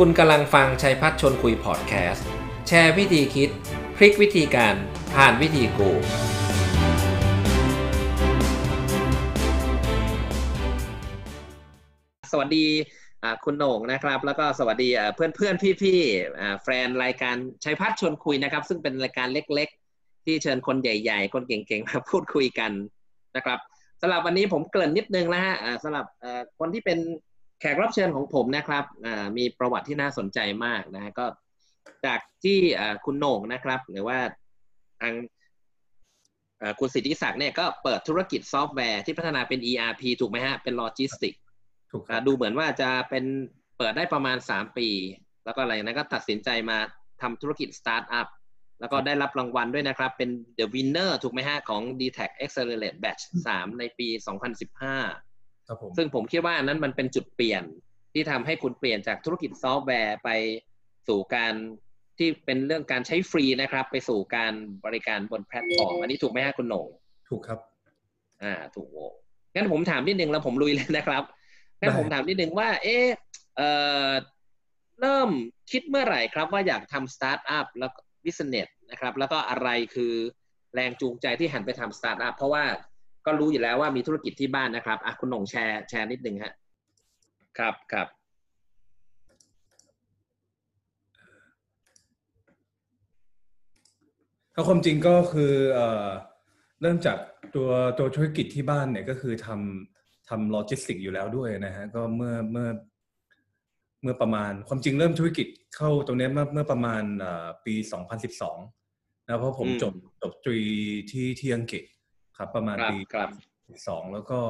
คุณกำลังฟังชัยพัฒชนคุยพอดแคสต์ แชร์วิธีคิด พลิกวิธีการผ่านวิธีกู สวัสดีคุณโหน่งนะครับ แล้วก็สวัสดีเพื่อนเพื่อนพี่พี่ๆแฟนรายการชัยพัฒชวนคุยนะครับ ซึ่งเป็นรายการเล็ก ๆ ที่เชิญคนใหญ่ ๆ คนเก่ง ๆ มาพูดคุยกันนะครับสำหรับวันนี้ผมเกริ่นนิดนึงนะฮะสำหรับคนที่เป็น แขกรับเชิญของผมนะครับอ่ามีประวัติที่น่าสนใจมากนะฮะก็จากที่อ่าคุณโหน่งนะครับ หรือว่าทางอ่าคุณสิทธิศักดิ์เนี่ยก็เปิดธุรกิจซอฟต์แวร์ที่พัฒนาเป็น ERP ถูกไหมฮะ เป็นโลจิสติกถูกครับ อ่าดูเหมือนว่าจะเป็นเปิดได้ประมาณ 3 ปี แล้วก็อะไรนั้นก็ตัดสินใจมาทำธุรกิจสตาร์ทอัพแล้วก็ได้รับรางวัลด้วยนะครับ เป็น The Winner ถูกไหมฮะ ของ d t a c Accelerate Batch 3 ในปี 2015 ครับผมซึ่งผมคิดว่านั้นมันเป็นจุดเปลี่ยนที่ทำให้คุณเปลี่ยนจากธุรกิจซอฟต์แวร์ไปสู่การที่เป็นเรื่องการใช้ฟรีนะครับ ไปสู่การบริการบนแพลตฟอร์มอันนี้ถูกไหมฮะคุณโหน่งถูกครับ อ่า ถูกโว้งั้นผมถามนิดนึงแล้วผมลุยเลยนะครับงั้นได้ผมถามนิดนึงว่า เอ๊ะเอ่อเริ่มคิดเมื่อไหร่ครับ ว่าอยากทำสตาร์ทอัพแล้ว business นะครับ แล้วก็อะไรคือแรงจูงใจที่หันไปทำสตาร์ทอัพเพราะว่า ก็รู้อยู่แล้วว่ามีธุรกิจที่บ้านนะครับอะคุณโหน่งแชร์แชร์นิดนึงฮะครับครับถ้าความจริงก็คือเอ่อเริ่มจากตัวตัวธุรกิจที่บ้านเนี่ยก็คือทำทำโลจิสติกอยู่แล้วด้วยนะฮะก็เมื่อเมื่อเมื่อประมาณความจริงเริ่มธุรกิจเข้าตรงเนี้ยเมื่อเมื่อประมาณเอ่อปี 2012นะเพราะผมอืมจบจบตรีที่ที่อังกฤษ ครับ ประมาณครับปีครับสองแล้วก็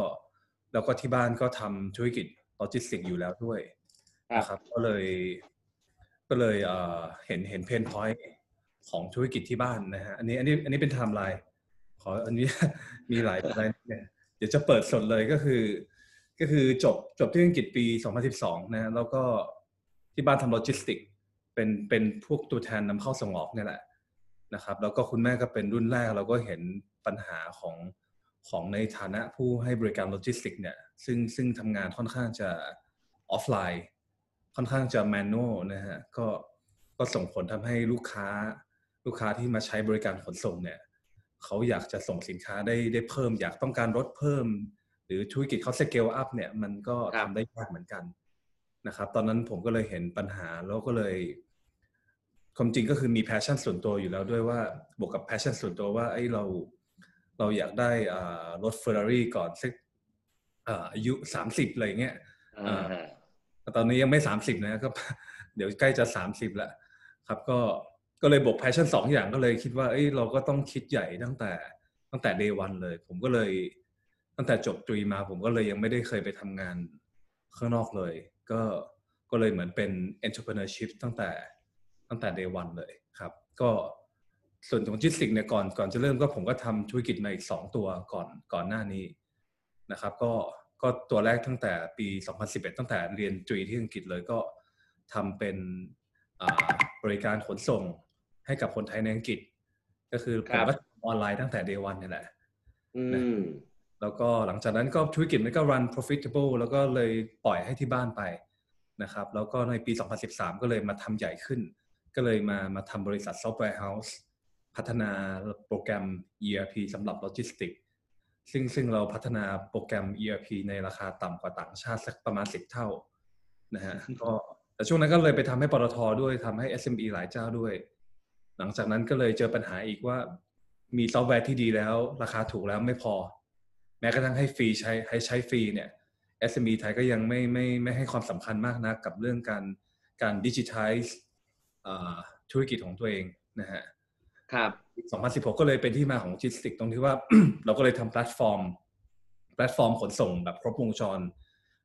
แล้วก็ที่บ้านก็ทำธุรกิจโลจิสติกอยู่แล้วด้วยครับนะครับ ก็เลย ก็เลยเอ่อเห็นเห็น pain point ของธุรกิจที่บ้านนะฮะอันนี้อันนี้อันนี้เป็นไทม์ไลน์ขออันนี้มีหลายอะไรเนี่ยเดี๋ยวจะเปิดสดเลยก็คือ ก็คือจบจบที่อังกฤษปี 2012 นะแล้วก็ที่บ้านทำโลจิสติกเป็นเป็นพวกตัวแทนนำเข้าส่งออกเนี่ยแหละนะครับ แล้วก็คุณแม่ก็เป็นรุ่นแรกเราก็เห็น ปัญหาของของในฐานะผู้ให้บริการโลจิสติกเนี่ยซึ่งซึ่งทำงานค่อนข้างจะออฟไลน์ ค่อนข้างจะ manual นะฮะก็ก็ส่งผลทำให้ลูกค้าลูกค้าที่มาใช้บริการขนส่งเนี่ยเขาอยากจะส่งสินค้าได้ได้เพิ่ม อยากต้องการรถเพิ่ม หรือธุรกิจเขา scale up เนี่ยมันก็ครับทำได้ยากเหมือนกันนะครับ ตอนนั้นผมก็เลยเห็นปัญหาแล้วก็เลยความจริงก็คือมี passion ส่วนตัวอยู่แล้วด้วยว่าบวกกับ passion ส่วนตัวว่าเอ้ยเรา เราอยากได้อ่ารถเฟอร์รารี่ก่อนสักอ่าอายุสามสิบอะไรเงี้ยอ่าฮะแต่ตอนนี้ยังไม่สามสิบนะก็เดี๋ยวใกล้จะสามสิบแล้วครับ ก็ก็เลยบวก passion สองอย่างก็เลยคิดว่าเอ้ยเราก็ต้องคิดใหญ่ตั้งแต่ตั้งแต่ day one เลย ผมก็เลยตั้งแต่จบตรีมา ผมก็เลยยังไม่ได้เคยไปทำงานข้างนอกเลย ก็ก็เลยเหมือนเป็น entrepreneurship ตั้งแต่ตั้งแต่ day one เลยครับ ก็ ส่วนของ GIZTIX เนี่ยก่อนก่อนจะเริ่มก็ผมก็ทำธุรกิจมาอีกสองตัวก่อนก่อนหน้านี้นะครับ ก็ก็ตัวแรกตั้งแต่ปี 2011 ตั้งแต่เรียนตรีที่อังกฤษเลยก็ทำเป็นอ่าบริการขนส่งให้กับคนไทยในอังกฤษ ก็คือผมก็ทำออนไลน์ตั้งแต่ day one นี่แหละอืมแล้วก็หลังจากนั้นก็ธุรกิจมันก็ run profitable แล้วก็เลยปล่อยให้ที่บ้านไปนะครับ แล้วก็ในปี 2013 ก็เลยมาทำใหญ่ขึ้น ก็เลยมามาทำบริษัท software house พัฒนาโปรแกรม ERP สำหรับโลจิสติกซึ่งซึ่งเราพัฒนาโปรแกรม ERP ในราคาต่ำกว่าต่างชาติสักประมาณ10เท่านะฮะก็แต่ช่วงนั้นก็เลยไปทำให้ปตทด้วยทำให้ SME หลายเจ้าด้วย หลังจากนั้นก็เลยเจอปัญหาอีกว่ามีซอฟต์แวร์ที่ดีแล้ว ราคาถูกแล้วไม่พอ แม้กระทั่งให้ฟรีใช้ให้ใช้ฟรีเนี่ย SME ไทยก็ยังไม่ไม่ไม่ให้ความสำคัญมากนักกับเรื่องการการดิจิทัลธุรกิจของตัวเองนะฮะ ครับ2016 ก็เลยเป็นที่มาของ GIZTIX ตรงที่ว่า เราก็เลยทำแพลตฟอร์ม แพลตฟอร์มขนส่งแบบครบวงจร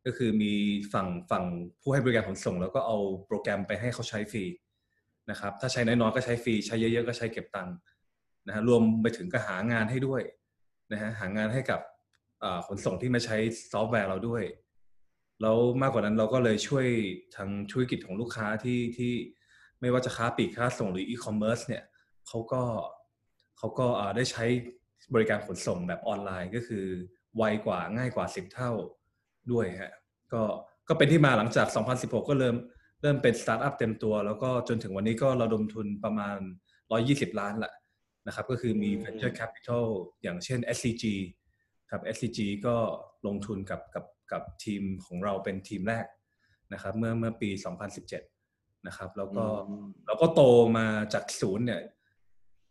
ก็คือมีฝั่งฝั่งผู้ให้บริการขนส่ง แล้วก็เอาโปรแกรมไปให้เขาใช้ฟรีนะครับ ถ้าใช้น้อยๆก็ใช้ฟรี ใช้เยอะๆก็ใช้เก็บตังค์นะฮะรวมไปถึงก็หางานให้ด้วยนะฮะหางานให้กับขนส่งที่มาใช้ซอฟต์แวร์เราด้วย แล้วมากกว่านั้นเราก็เลยช่วยทางธุรกิจของลูกค้าที่ที่ไม่ว่าจะค้าปลีกค้าส่งหรืออีคอมเมิร์ซเนี่ย เขาก็เขาก็อ่าได้ใช้บริการขนส่งแบบออนไลน์ก็คือ ไวกว่าง่ายกว่า 10 เท่าด้วยฮะก็ก็เป็นที่มาหลังจาก 2016 ก็เริ่มเริ่มเป็นสตาร์ทอัพเต็มตัว แล้วก็จนถึงวันนี้ก็ระดมทุนประมาณ 120 ล้านละนะครับ ก็คือมี venture capital อย่างเช่น SCG ครับ SCG ก็ลงทุนกับกับกับทีมของเราเป็นทีมแรกนะครับ เมื่อเมื่อปี 2017 นะครับ แล้วก็เราก็โตมาจากศูนย์เนี่ย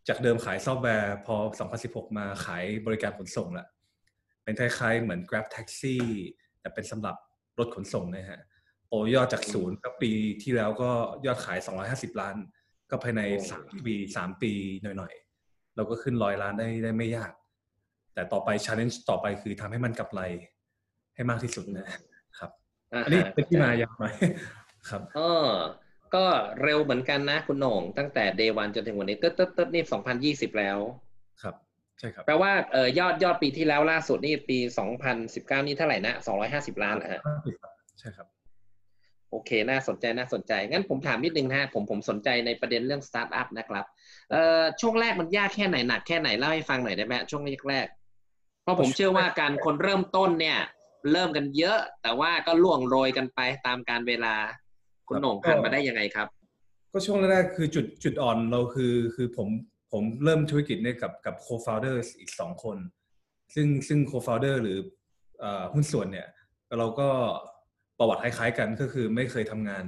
จากเดิมขายซอฟต์แวร์พอ 2016 มาขายบริการขนส่งละเป็นคล้ายๆเหมือน Grab Taxi แต่เป็นสำหรับรถขนส่งนะฮะโตยอดจากศูนย์ก็ปีที่แล้วก็ยอดขาย 250 ล้าน ก็ภายในสามปีสามปีหน่อยๆ เราก็ขึ้นร้อยล้านได้ได้ไม่ยาก แต่ต่อไป challenge ต่อไปคือทำให้มันกำไร ให้มากที่สุดนะครับ อันนี้เป็นที่มายาวหน่อยครับอ๋อ ก็เร็วเหมือนกันนะคุณโหน่งตั้งแต่ day one จนถึงวันนี้ตึ๊ดตึ๊ดตึ๊ดนี่สองพันยี่สิบแล้วครับใช่ครับแปลว่าเออยอดยอดปีที่แล้วล่าสุดนี่ปีสองพันสิบเก้านี่เท่าไหร่นะสองร้อยห้าสิบล้านเหรอฮะใช่ครับโอเค น่าสนใจน่าสนใจ งั้นผมถามนิดนึงนะฮะผมผมสนใจในประเด็นเรื่องสตาร์ทอัพนะครับเอ่อช่วงแรกมันยากแค่ไหนหนักแค่ไหนเล่าให้ฟังหน่อยได้ไหมช่วงแรกๆเพราะผมเชื่อว่าการคนเริ่มต้นเนี่ย เริ่มกันเยอะ แต่ว่าก็ล่วงโรยกันไปตามการเวลา คุณโหน่งผ่านมาได้ยังไงครับ ก็ช่วงแรกๆคือจุดจุดอ่อนเราคือคือผมผมเริ่มธุรกิจเนี่ยกับกับ co-founder อีกสองคน ซึ่งซึ่ง co-founder หรือหุ้นส่วนเนี่ยเราก็ประวัติคล้ายๆกันก็คือไม่เคยทำงาน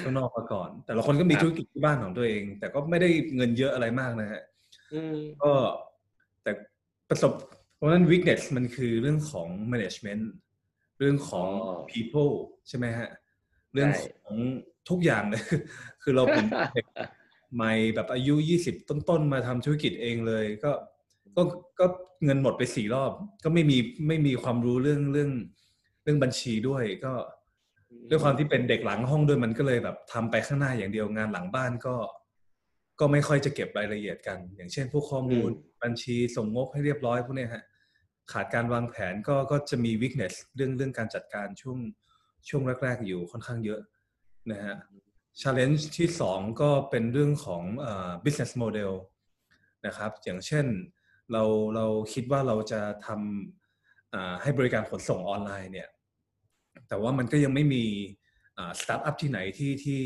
ข้างนอกมาก่อน แต่ละคนก็มีธุรกิจที่บ้านของตัวเอง แต่ก็ไม่ได้เงินเยอะอะไรมากนะฮะก็แต่ประสบเพราะนั้น weakness มันคือเรื่องของ management เรื่องของ people ใช่ไหมฮะ เรื่องของทุกอย่างเลยคือเราเป็นเด็กใหม่แบบอายุยี่สิบต้นๆ มาทำธุรกิจเองเลยก็ก็ก็เงินหมดไปสี่รอบ ก็ไม่มีไม่มีความรู้เรื่องเรื่องเรื่องบัญชีด้วยก็ด้วยความที่เป็นเด็กหลังห้องด้วยมันก็เลยแบบทำไปข้างหน้าอย่างเดียวงานหลังบ้านก็ ก็ไม่ค่อยจะเก็บรายละเอียดกัน อย่างเช่น พวกข้อมูลบัญชีส่งงบให้เรียบร้อยพวกนี้ฮะขาดการวางแผนก็ก็จะมี weakness เรื่องเรื่องการจัดการช่วง ช่วงแรก ๆ อยู่ค่อนข้างเยอะนะฮะ challenge ที่สองก็เป็นเรื่องของ business model นะครับ อย่างเช่นเราเราคิดว่าเราจะทำให้บริการขนส่งออนไลน์เนี่ย แต่ว่ามันก็ยังไม่มีสตาร์ทอัพที่ไหนที่ที่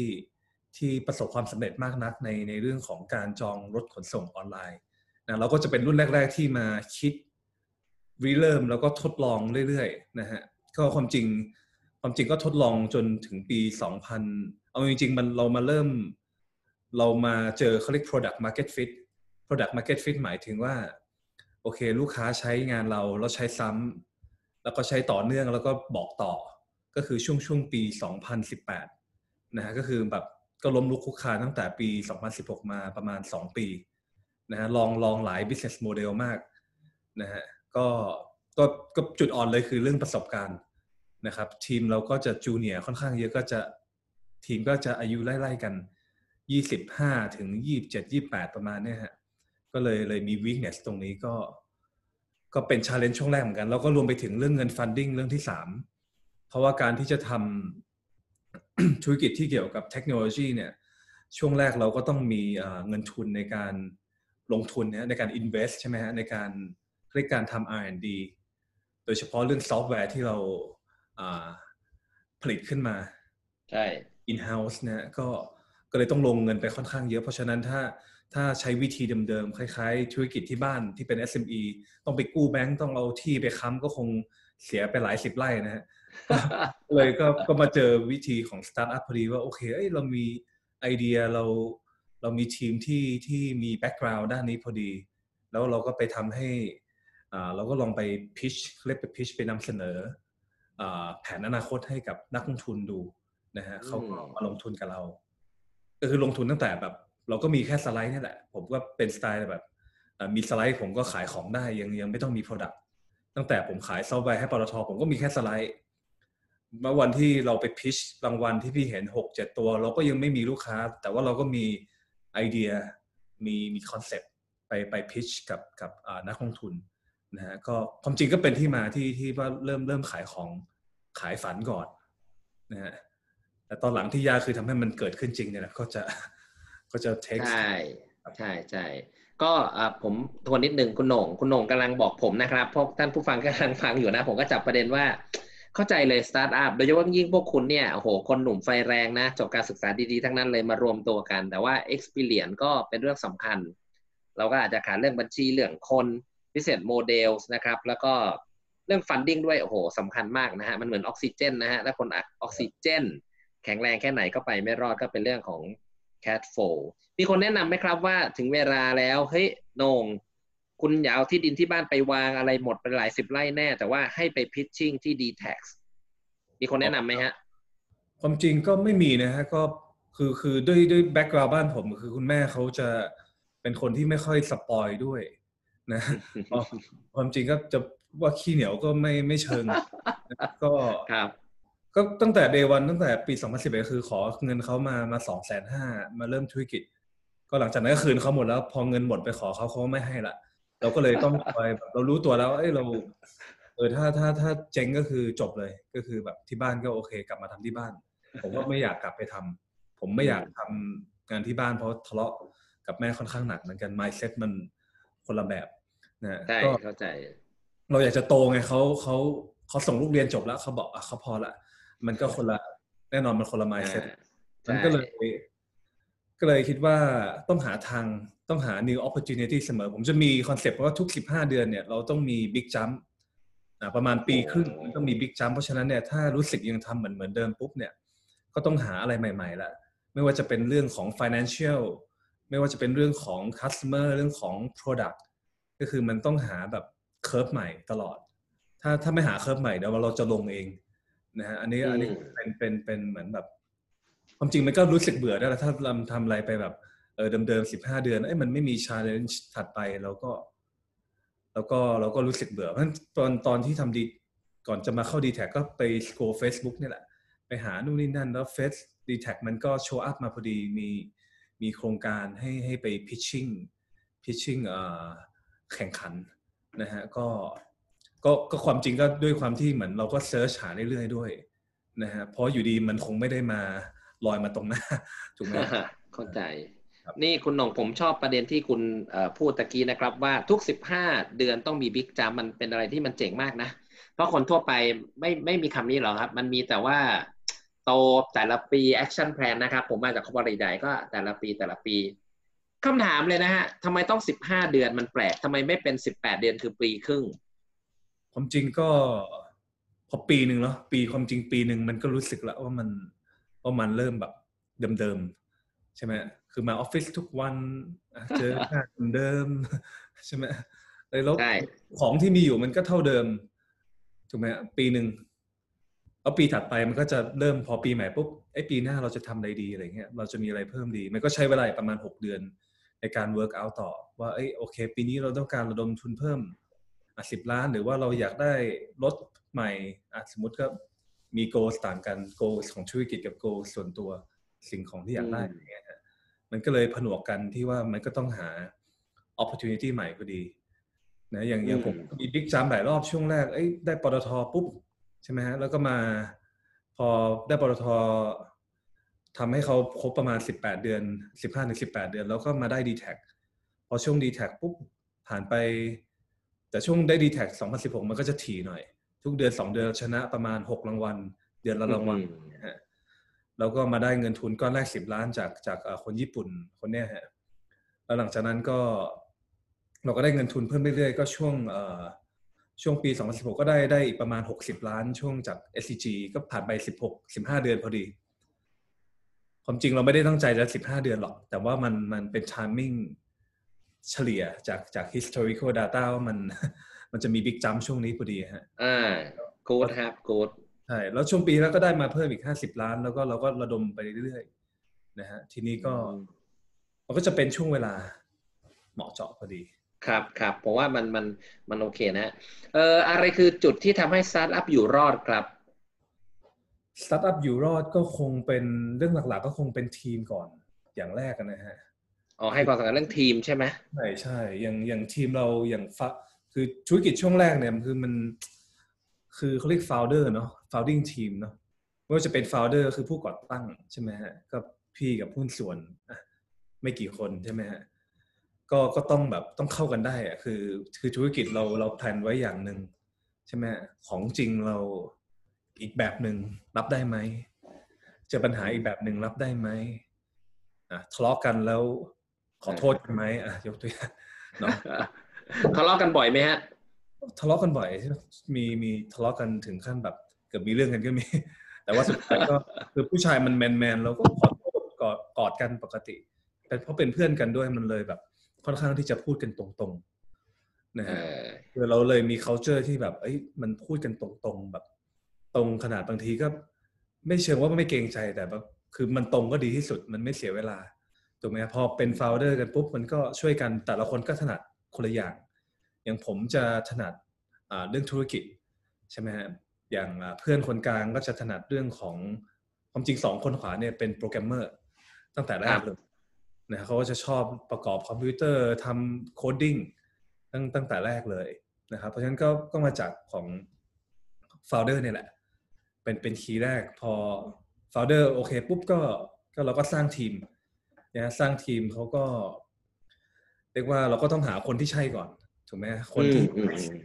ที่ประสบความสำเร็จมากนักในในเรื่องของการจองรถขนส่งออนไลน์นะเราก็จะเป็นรุ่นแรก ๆ ที่มาคิดริเริ่มแล้วก็ทดลองเรื่อยๆนะฮะก็ความจริง ความจริงก็ทดลองจนถึงปี 2000 เอาจริงๆมันเรามาเริ่ม เรามาเจอเขาเรียก product market fit product market fit หมายถึงว่า โอเค ลูกค้าใช้งานเราแล้วใช้ซ้ำแล้วก็ใช้ต่อเนื่องแล้วก็บอกต่อ ก็คือช่วงช่วงปี 2018 นะฮะก็คือแบบก็ล้มลุกคุกคานตั้งแต่ปี 2016 มาประมาณ 2 ปีนะฮะลองลองหลาย business model มากนะฮะก็ก็ก็จุดอ่อนเลยคือเรื่องประสบการณ์ นะครับทีมเราก็จะจูเนียร์ค่อนข้างเยอะก็จะทีมก็จะอายุไล่ๆกัน 25 ถึง 27 28 ประมาณนี้ฮะก็เลยเลยมี weakness ตรงนี้ก็ ก็เป็น challenge ช่วงแรกเหมือนกันแล้วก็รวมไปถึงเรื่องเงิน funding เรื่องที่ 3 เพราะว่าการที่จะทำธุรกิจที่เกี่ยวกับเทคโนโลยีเนี่ยช่วงแรกเราก็ต้องมีเงินทุนในการลงทุนเนี่ยในการ invest ใช่ไหมฮะในการเรียกการทำ R&D โดยเฉพาะเรื่องซอฟต์แวร์ที่เรา ผลิตขึ้นมา ใช่ in house เนี่ยก็ก็เลยต้องลงเงินไปค่อนข้างเยอะ เพราะฉะนั้นถ้าถ้าใช้วิธีเดิมๆ คล้ายๆ ธุรกิจที่บ้านที่เป็น SME ต้องไปกู้แบงก์ต้องเอาที่ไปค้ำก็คงเสียไปหลายสิบไร่นะฮะเลยก็ก็มาเจอวิธีของสตาร์ทอัพพอดีว่าโอเคเอ้ยเรามีไอเดียเราเรามีทีมที่ที่มี background ด้านนี้พอดี แล้วเราก็ไปทำให้อ่าเราก็ลองไปpitch เรียกไป pitch ไปนำเสนออ่า แผนอนาคตให้กับนักลงทุนดูนะฮะเขาก็มาลงทุนกับเรา ก็คือลงทุนตั้งแต่แบบ เราก็มีแค่สไลด์นี่แหละ ผมก็เป็นสไตล์แบบมีสไลด์ผมก็ขายของได้ยังยังไม่ต้องมี Product ตั้งแต่ผมขายซอฟต์แวร์ให้ปตทผมก็มีแค่สไลด์เมื่อวันที่เราไป pitch รางวัลที่พี่เห็นหกเจ็ดตัว เราก็ยังไม่มีลูกค้า แต่ว่าเราก็มีไอเดียมีมีคอนเซ็ปต์ไปไป pitch กับกับนักลงทุน นะฮะก็ความจริงก็เป็นที่มาที่ที่ว่าเริ่มเริ่มขายของขายฝันก่อนนะฮะแต่ตอนหลังที่ยากคือทำให้มันเกิดขึ้นจริงเนี่ยนะก็จะก็จะ take ใช่ใช่ใช่ก็ผมทวนนิดนึงคุณโหน่งคุณโหน่งกำลังบอกผมนะครับพวกท่านผู้ฟังกำลังฟังอยู่นะ ผมก็จับประเด็นว่าเข้าใจเลยสตาร์ทอัพโดยเฉพาะยิ่งพวกคุณเนี่ยโอ้โหคนหนุ่มไฟแรงนะจบการศึกษาดีๆ ทั้งนั้นเลยมารวมตัวกัน แต่ว่า experience ก็เป็นเรื่องสำคัญ เราก็อาจจะขาดเรื่องบัญชีเรื่องคน พิเศษโมเดลนะครับ แล้วก็เรื่อง funding ด้วย โอ้โหสำคัญมากนะฮะ มันเหมือนออกซิเจนนะฮะ ถ้าคนออกซิเจน แข็งแรงแค่ไหนก็ไปไม่รอดก็เป็นเรื่องของ cat flow มีคนแนะนำไหมครับว่าถึงเวลาแล้ว เฮ้ยนง คุณอย่าเอาที่ดินที่บ้านไปวางอะไรหมดเป็นหลายสิบไร่แน่ แต่ว่าให้ไปพิชชิ่งที่ d t a x มีคนแนะนำไหมฮะ ความจริงก็ไม่มีนะฮะ ก็คือคือด้วยด้วย background บ้านผม คือคุณแม่เขาจะเป็นคนที่ไม่ค่อย spoil ด้วย นะอ๋อความจริงก็จะว่าขี้เหนียวก็ไม่ไม่เชิงนะก็ครับก็ตั้งแต่ day one ตั้งแต่ปี 2011 คือขอเงินเขามามาสองแสนห้ามาเริ่มธุรกิจ ก็หลังจากนั้นก็คืนเขาหมดแล้ว พอเงินหมดไปขอเขาเขาไม่ให้ละเราก็เลยต้องไปแบบเรารู้ตัวแล้วว่าเอ้ยเรา เออถ้าถ้าถ้าเจ๊งก็คือจบเลย ก็คือแบบที่บ้านก็โอเค กลับมาทำที่บ้าน ผมก็ไม่อยากกลับไปทำผมไม่อยากทำงานที่บ้านเพราะทะเลาะกับแม่ค่อนข้างหนักเหมือนกัน mindset มันคนละแบบ นะใช่ก็เข้าใจ เราอยากจะโตไงเขาเขาเขาส่งลูกเรียนจบแล้วเขาบอกอะเขาพอละ มันก็คนละแน่นอนมันคนละ mindset ใช่มันก็เลย ก็เลยคิดว่าต้องหาทางต้องหา new opportunity เสมอ ผมจะมีคอนเซปต์ว่าทุก 15 เดือนเนี่ย เราต้องมี big jump อ่าประมาณปีครึ่งมันต้องมี big jump เพราะฉะนั้นเนี่ยถ้ารู้สึกยังทำเหมือนเหมือนเดิมปุ๊บเนี่ย ก็ต้องหาอะไรใหม่ๆละไม่ว่าจะเป็นเรื่องของ financial ไม่ว่าจะเป็นเรื่องของ customer เรื่องของ product ก็คือมันต้องหาแบบ curve ใหม่ตลอด ถ้าถ้าไม่หา curve ใหม่เดี๋ยวเราจะลงเองนะฮะอันนี้อันนี้อืมเป็นเป็นเป็นเหมือนแบบความจริงมันก็รู้สึกเบื่อได้แล้วถ้าเราทำอะไรไปแบบเออเดิมๆสิบห้าเดือนเอ้ยมันไม่มีชาเลนจ์ถัดไปเราก็ แล้วก็เราก็รู้สึกเบื่อ เพราะฉะนั้นตอนตอนที่ทำดีก่อนจะมาเข้าดีแทคก็ไปสโค Facebook เนี่ยแหละ ไปหานู่นนี่นั่น แล้วเฟซดีแทคมันก็ show up มาพอดีมีมีโครงการให้ให้ไป pitching pitching แข่งขันนะฮะก็ก็ก็ความจริงก็ด้วยความที่เหมือนเราก็ search หาเรื่อยๆด้วยนะฮะเพราะอยู่ดีมันคงไม่ได้มาลอยมาตรงหน้าถูกไหมเข้าใจครับนี่คุณหน่งผมชอบประเด็นที่คุณเอ่อพูดตะกี้นะครับ ว่าทุกสิบห้าเดือนต้องมีบิ๊กจามมันเป็นอะไรที่มันเจ๋งมากนะ เพราะคนทั่วไปไม่ไม่มีคำนี้หรอกครับ มันมีแต่ว่าโตแต่ละปี action plan นะครับ ผมมาจากคอร์ปอเรทใหญ่ก็แต่ละปีแต่ละปี คำถามเลยนะฮะทำไมต้องสิบห้าเดือนมันแปลกทำไมไม่เป็นสิบแปดเดือนคือปีครึ่ง ความจริงก็พอปีหนึ่งเนาะปีความจริงปีหนึ่งมันก็รู้สึกแล้วว่ามันว่ามันเริ่มแบบเดิมๆใช่ไหมคือมาออฟฟิศทุกวันอะเจอหน้าคนเดิมใช่ไหมเลยแล้วใช่ของที่มีอยู่มันก็เท่าเดิมถูกไหมปีหนึ่งแล้วปีถัดไปมันก็จะเริ่มพอปีใหม่ปุ๊บไอ้ปีหน้าเราจะทำอะไรดีอะไรเงี้ยเราจะมีอะไรเพิ่มดี มันก็ใช้เวลาอีกประมาณหกเดือน ในการ work out ต่อ ว่าเอ้ยโอเค ปีนี้เราต้องการระดมทุนเพิ่มอะสิบล้านหรือว่าเราอยากได้รถใหม่อะสมมติก็มีโกลต่างกันโกลของธุรกิจกับโกลส่วนตัวสิ่งของที่อยากได้อืมอย่างเงี้ยฮะมันก็เลยผนวกกันที่ว่ามันก็ต้องหา opportunity ใหม่พอดีนะอย่างอย่างผมมีบิ๊กจัมหลายรอบช่วงแรกเอ้ยได้ปตทปุ๊บใช่ไหมฮะแล้วก็มา พอได้ปตท ทำให้เขาครบประมาณ 18 เดือน 15ถึง18 เดือน แล้วก็มาได้ d t แทพอช่วง d t แทปุ๊บผ่านไป แต่ช่วงได้ d t แท2016 มันก็จะถี่หน่อย ทุกเดือน 2 เดือนชนะประมาณ 6 รางวัล เดือนละรางวัลอืมนะฮะแล้วก็มาได้เงินทุนก้อนแรก 10 ล้านจากจากเอ่อคนญี่ปุ่นคนเนี้ยฮะแล้วหลังจากนั้นก็เราก็ได้เงินทุนเพิ่มเรื่อยๆ ก็ช่วงเอ่อช่วงปี 2016 ก็ได้ได้อีกประมาณ 60 ล้านช่วงจาก SCG ก็ผ่านไป 16 15 เดือนพอดี ความจริงเราไม่ได้ตั้งใจจะ15เดือนหรอก แต่ว่ามันมันเป็น timing เฉลี่ยจากจาก historical data ว่ามันมันจะมี big jump ช่วงนี้พอดีฮะอ่า good ครับ good ใช่แล้วช่วงปีแล้วก็ได้มาเพิ่มอีก50ล้าน แล้วก็เราก็ระดมไปเรื่อยๆนะฮะทีนี้ก็มันก็จะเป็นช่วงเวลาเหมาะเจาะพอดี ครับครับผมว่ามันมันมันโอเคนะเอ่ออะไรคือจุดที่ทำให้สตาร์ทอัพอยู่รอดครับ สตาร์ทอัพอยู่รอดก็คงเป็นเรื่องหลักๆ ก็คงเป็นทีมก่อนอย่างแรกอะนะฮะอ๋อให้ความสำคัญเรื่องทีมใช่ไหมใช่ใช่อย่างอย่างทีมเราอย่างฟะคือธุรกิจช่วงแรกเนี่ยคือมัน คือเขาเรียก founder เนาะ founding team เนาะไม่ว่าจะเป็น founder คือผู้ก่อตั้งใช่ไหมฮะก็พี่กับหุ้นส่วนอะไม่กี่คนใช่ไหมฮะก็ก็ต้องแบบต้องเข้ากันได้อะคือ คือธุรกิจเราเราแพลนไว้อย่างหนึ่งใช่ไหมฮะของจริงเรา อีกแบบหนึ่งรับได้ไหมเจอปัญหาอีกแบบหนึ่งรับได้ไหมอะทะเลาะกันแล้วขอโทษกันไหมอะยกตัวอย่างเนาะทะเลาะกันบ่อยไหมฮะทะเลาะกันบ่อยมีมีทะเลาะกันถึงขั้นแบบ เกือบมีเรื่องกันก็มี แต่ว่าสุดท้ายก็คือผู้ชายมันแมนแมนเราก็ขอโทษกอดกอดกันปกติเป็นเพราะเป็นเพื่อนกันด้วยมันเลยแบบ ค่อนข้างที่จะพูดกันตรงๆนะเอฮะอคือเราเลยมี culture ที่แบบเอ้ยมันพูดกันตรงๆแบบ ตรงขนาดบางทีก็ ไม่เชิงว่าไม่เกรงใจแต่แบบคือมันตรงก็ดีที่สุดมันไม่เสียเวลาถูกไหมครับพอเป็น founder กันปุ๊บมันก็ช่วยกันแต่ละคนก็ถนัดคนละอย่าง อย่างผมจะถนัดเรื่องธุรกิจใช่ไหมฮะอย่างเพื่อนคนกลางก็จะถนัดเรื่องของความจริงสองคนขวาเนี่ยเป็นโปรแกรมเมอร์ตั้งแต่แรกเลยนะเขาก็จะชอบประกอบคอมพิวเตอร์ทำ coding ตั้งตั้งแต่แรกเลยนะครับเพราะฉะนั้นก็ก็มาจากของ founder เนี่ยแหละ เป็นเป็น key แรกพอ founder โอเคปุ๊บก็ก็เราก็สร้างทีมนะสร้างทีมเขาก็ เรียกว่าเราก็ต้องหาคนที่ใช่ก่อนถูกไหมคนที่อืมอืม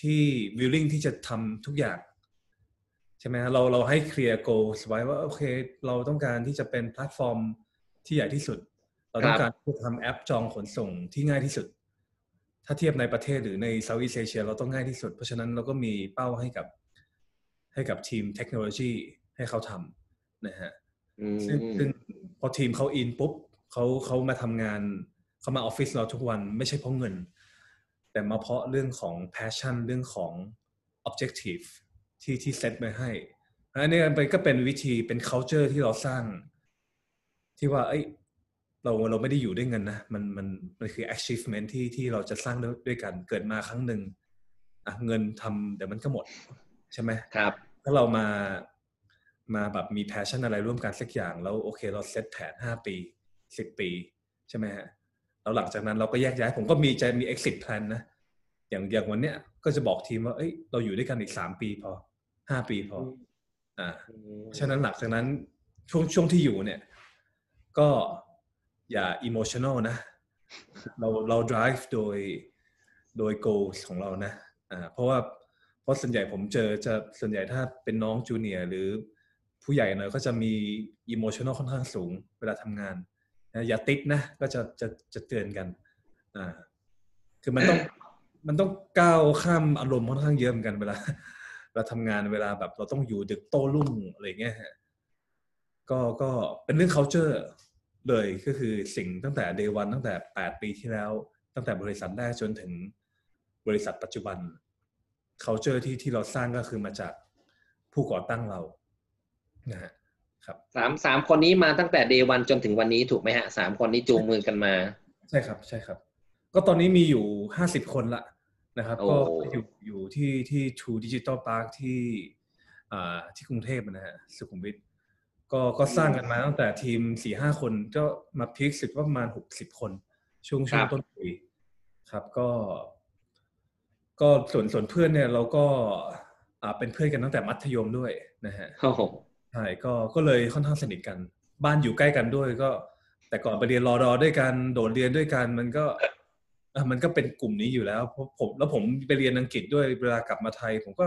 ที่ willing ที่จะทำทุกอย่างใช่ไหมฮะเราเราให้ clear goals ไว้ว่าโอเค เราต้องการที่จะเป็นแพลตฟอร์มที่ใหญ่ที่สุด เราต้องการที่จะทำแอปจองขนส่งที่ง่ายที่สุด ถ้าเทียบในประเทศหรือใน Southeast Asia เราต้องง่ายที่สุด เพราะฉะนั้นเราก็มีเป้าให้กับ ให้กับทีมเทคโนโลยีให้เขาทำนะฮะอืมซึ่งซึ่งพอทีมเขาอินปุ๊บเขาเขามาทำงานเขามาออฟฟิศเราทุกวันไม่ใช่เพราะเงิน แต่มาเพราะเรื่องของ passion เรื่องของ objective ที่ที่เซตไว้ให้อันนี้มันก็เป็นวิธีเป็น culture ที่เราสร้าง ที่ว่า เอ้ยเราเราไม่ได้อยู่ด้วยเงินนะ มันมันมันคือ achievement ที่ที่เราจะสร้างด้วยด้วยกันเกิดมาครั้งหนึ่งอะเงินทำเดี๋ยวมันก็หมด ใช่ไหมครับ ถ้าเรามามาแบบมีแพชชั่นอะไรร่วมกันสักอย่าง แล้วโอเคเราเซตแผนห้าปีสิบปีใช่ไหมฮะแล้วหลังจากนั้นเราก็แยกย้ายผมก็มีจะมี exit plan นะ อย่างอย่างวันเนี้ยก็จะบอกทีมว่าเอ้ยเราอยู่ด้วยกันอีกสามปีพอห้าปีพออ่าเพราะฉะนั้นหลังจากนั้นช่วงช่วงที่อยู่เนี่ย ก็อย่า emotional นะ เราเรา drive โดยโดย goals ของเรานะอ่าเพราะว่าเพ ราะส่วนใหญ่ผมเจอจะส่วนใหญ่ถ้าเป็นน้องจูเนียร์หรือผู้ใหญ่หน่อยก็จะมี emotional ค่อนข้างสูงเวลาทำงานนะอย่าติดนะ ก็จะจะจะเตือนกันอ่าคือมันต้องมันต้องก้าวข้ามอารมณ์ค่อนข้างเยอะเหมือนกันเวลาเวลาทำงานเวลาแบบเราต้องอยู่ดึกโต้รุ่งอะไรเงี้ยฮะก็ก็เป็นเรื่อง culture เลยก็คือสิ่งตั้งแต่ day one ตั้งแต่ 8 ปีที่แล้ว ตั้งแต่บริษัทแรกจนถึงบริษัทปัจจุบัน culture ที่ที่เราสร้างก็คือมาจากผู้ก่อตั้งเรานะฮะครับสามสามคนนี้มาตั้งแต่เดวันจนถึงวันนี้ถูกไหมฮะสามคนนี้จูงมือกันมา ใช่ครับใช่ครับ ก็ตอนนี้มีอยู่ห้าสิบคนละนะครับโอ้ก็อยู่อยู่ที่ที่ True Digital Park ที่อ่าที่กรุงเทพนะฮะสุขุมวิทก็ก็สร้างกันมาตั้งแต่ทีมสี่ห้าคนก็มาพีคสุดว่าประมาณหกสิบคน ช่วงช่วงต้นปีครับก็ ก็ส่วนส่วนเพื่อนเนี่ยเราก็อ่าเป็นเพื่อนกันตั้งแต่มัธยมด้วยนะฮะโอ้โหใช่ก็ก็เลยค่อนข้างสนิทกัน บ้านอยู่ใกล้กันด้วยก็ แต่ก่อนไปเรียนรอดอด้วยกันโดดเรียนด้วยกันมันก็อะมันก็เป็นกลุ่มนี้อยู่แล้วเพราะผมแล้วผมไปเรียนอังกฤษด้วยเวลากลับมาไทย ผมก็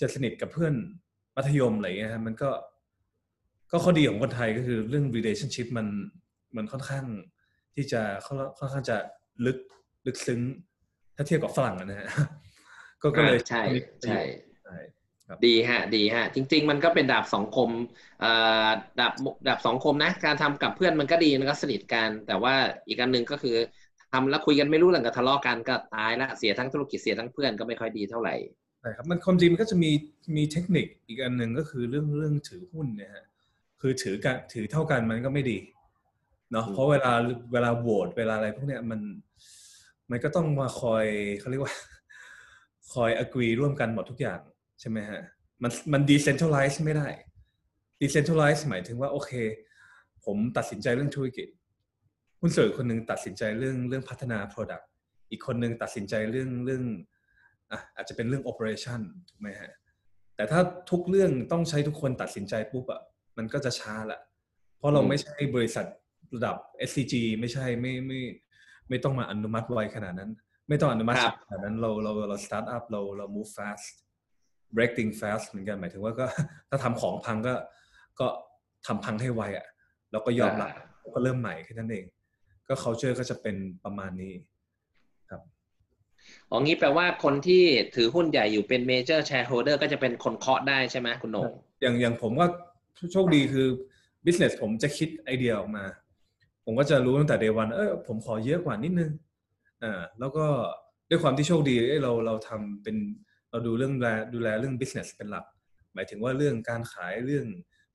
จะสนิทกับเพื่อนมัธยมอะไรเงี้ยฮะมันก็ ก็ข้อดีของคนไทยก็คือเรื่อง relationship มันมันค่อนข้างที่จะค่อนค่อนข้างจะลึกลึกซึ้ง ถ้าเทียบกับฝรั่งอะนะฮะก็ก็เลยอ่าใช่ใช่ใช่ดีฮะดีฮะจริง ๆ มันก็เป็นดาบสองคมเอ่อดาบดาบสองคมนะ การทำกับเพื่อนมันก็ดีมันก็สนิทกัน แต่ว่าอีกอันหนึ่งก็คือทำแล้วคุยกันไม่รู้เรื่องกับทะเลาะกันก็ตายละเสียทั้งธุรกิจเสียทั้งเพื่อนก็ไม่ค่อยดีเท่าไหร่ใช่ครับมันความจริงมันก็จะมีมีเทคนิคอีกอันหนึ่งก็คือเรื่องเรื่องถือหุ้นเนี่ยฮะคือถือกันถือเท่ากันมันก็ไม่ดีเนาะอืมเพราะเวลาเวลาโหวตเวลาอะไรพวกเนี้ยมัน มันก็ต้องมาคอยเขาเรียกว่า คอย agree ร่วมกันหมดทุกอย่างใช่ไหมฮะมันมัน decentralize ไม่ได้ decentralize หมายถึงว่าโอเค ผมตัดสินใจเรื่องธุรกิจหุ้นส่วนอีกคนหนึ่งตัดสินใจเรื่องเรื่องพัฒนา product อีกคนหนึ่งตัดสินใจเรื่องเรื่องอะอาจจะเป็นเรื่อง operation ถูกไหมฮะแต่ถ้าทุกเรื่องต้องใช้ทุกคนตัดสินใจปุ๊บอะมันก็จะช้าละเพราะเราอืมไม่ใช่บริษัทระดับ SCG ไม่ใช่ไม่ไม่ ไม่ต้องมาอนุมัติไวขนาดนั้น ไม่ต้องอนุมัติครับขนาดนั้นเราเราเรา start up เราเรา move fast breaking fast เหมือนกันหมายถึงว่าก็ถ้าทำของพังก็ก็ทำพังให้ไวอะ่ะแล้วก็ยอมรับก็เริ่มใหม่แค่นั้นเอง ก็ culture ก็จะเป็นประมาณนี้ครับอ๋องี้แปลว่าคนที่ถือหุ้นใหญ่อยู่เป็น major shareholder ก็จะเป็นคนเคาะได้ใช่ไหมคุณโหนงอย่างอย่างผมว่าโชคดีคือ business ผมจะคิดไอเดียออกมา ผมก็จะรู้ตั้งแต่ day one เออผมขอเยอะกว่านิดนึงอ่าแล้วก็ด้วยความที่โชคดีเอ้เราเราทำเป็นเราดูเรื่องดูแลดูแลเรื่อง business เป็นหลัก หมายถึงว่าเรื่องการขายเรื่อง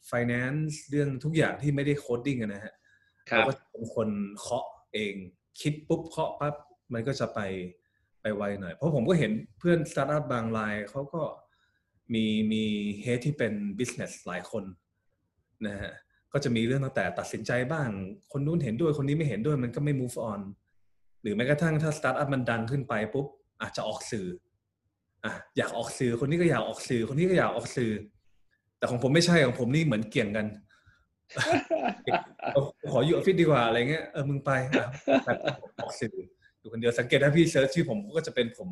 finance เรื่องทุกอย่างที่ไม่ได้ coding นะฮะครับเราก็เป็นคนเคาะเองคิดปุ๊บเคาะปั๊บมันก็จะไปไปไวหน่อย เพราะผมก็เห็นเพื่อนสตาร์ทอัพบางรายเขาก็มีมี head ที่เป็น business หลายคนนะฮะ ก็จะมีเรื่องตั้งแต่ตัดสินใจบ้าง คนนู้นเห็นด้วยคนนี้ไม่เห็นด้วยมันก็ไม่ move on หรือแม้กระทั่งถ้าสตาร์ทอัพมันดังขึ้นไปปุ๊บอาจจะออกสื่ออะอยากออกสื่อคนนี้ก็อยากออกสื่อ คนนี้ก็อยากออกสื่อ แต่ของผมไม่ใช่ของผมนี่เหมือนเกี่ยงกันเอาขออยู่ออฟฟิศดีกว่าอะไรเงี้ยเออมึงไปอะแบบออกสื่ออยู่คนเดียวสังเกตถ้าพี่เซิร์ชชื่อผมก็จะเป็นผม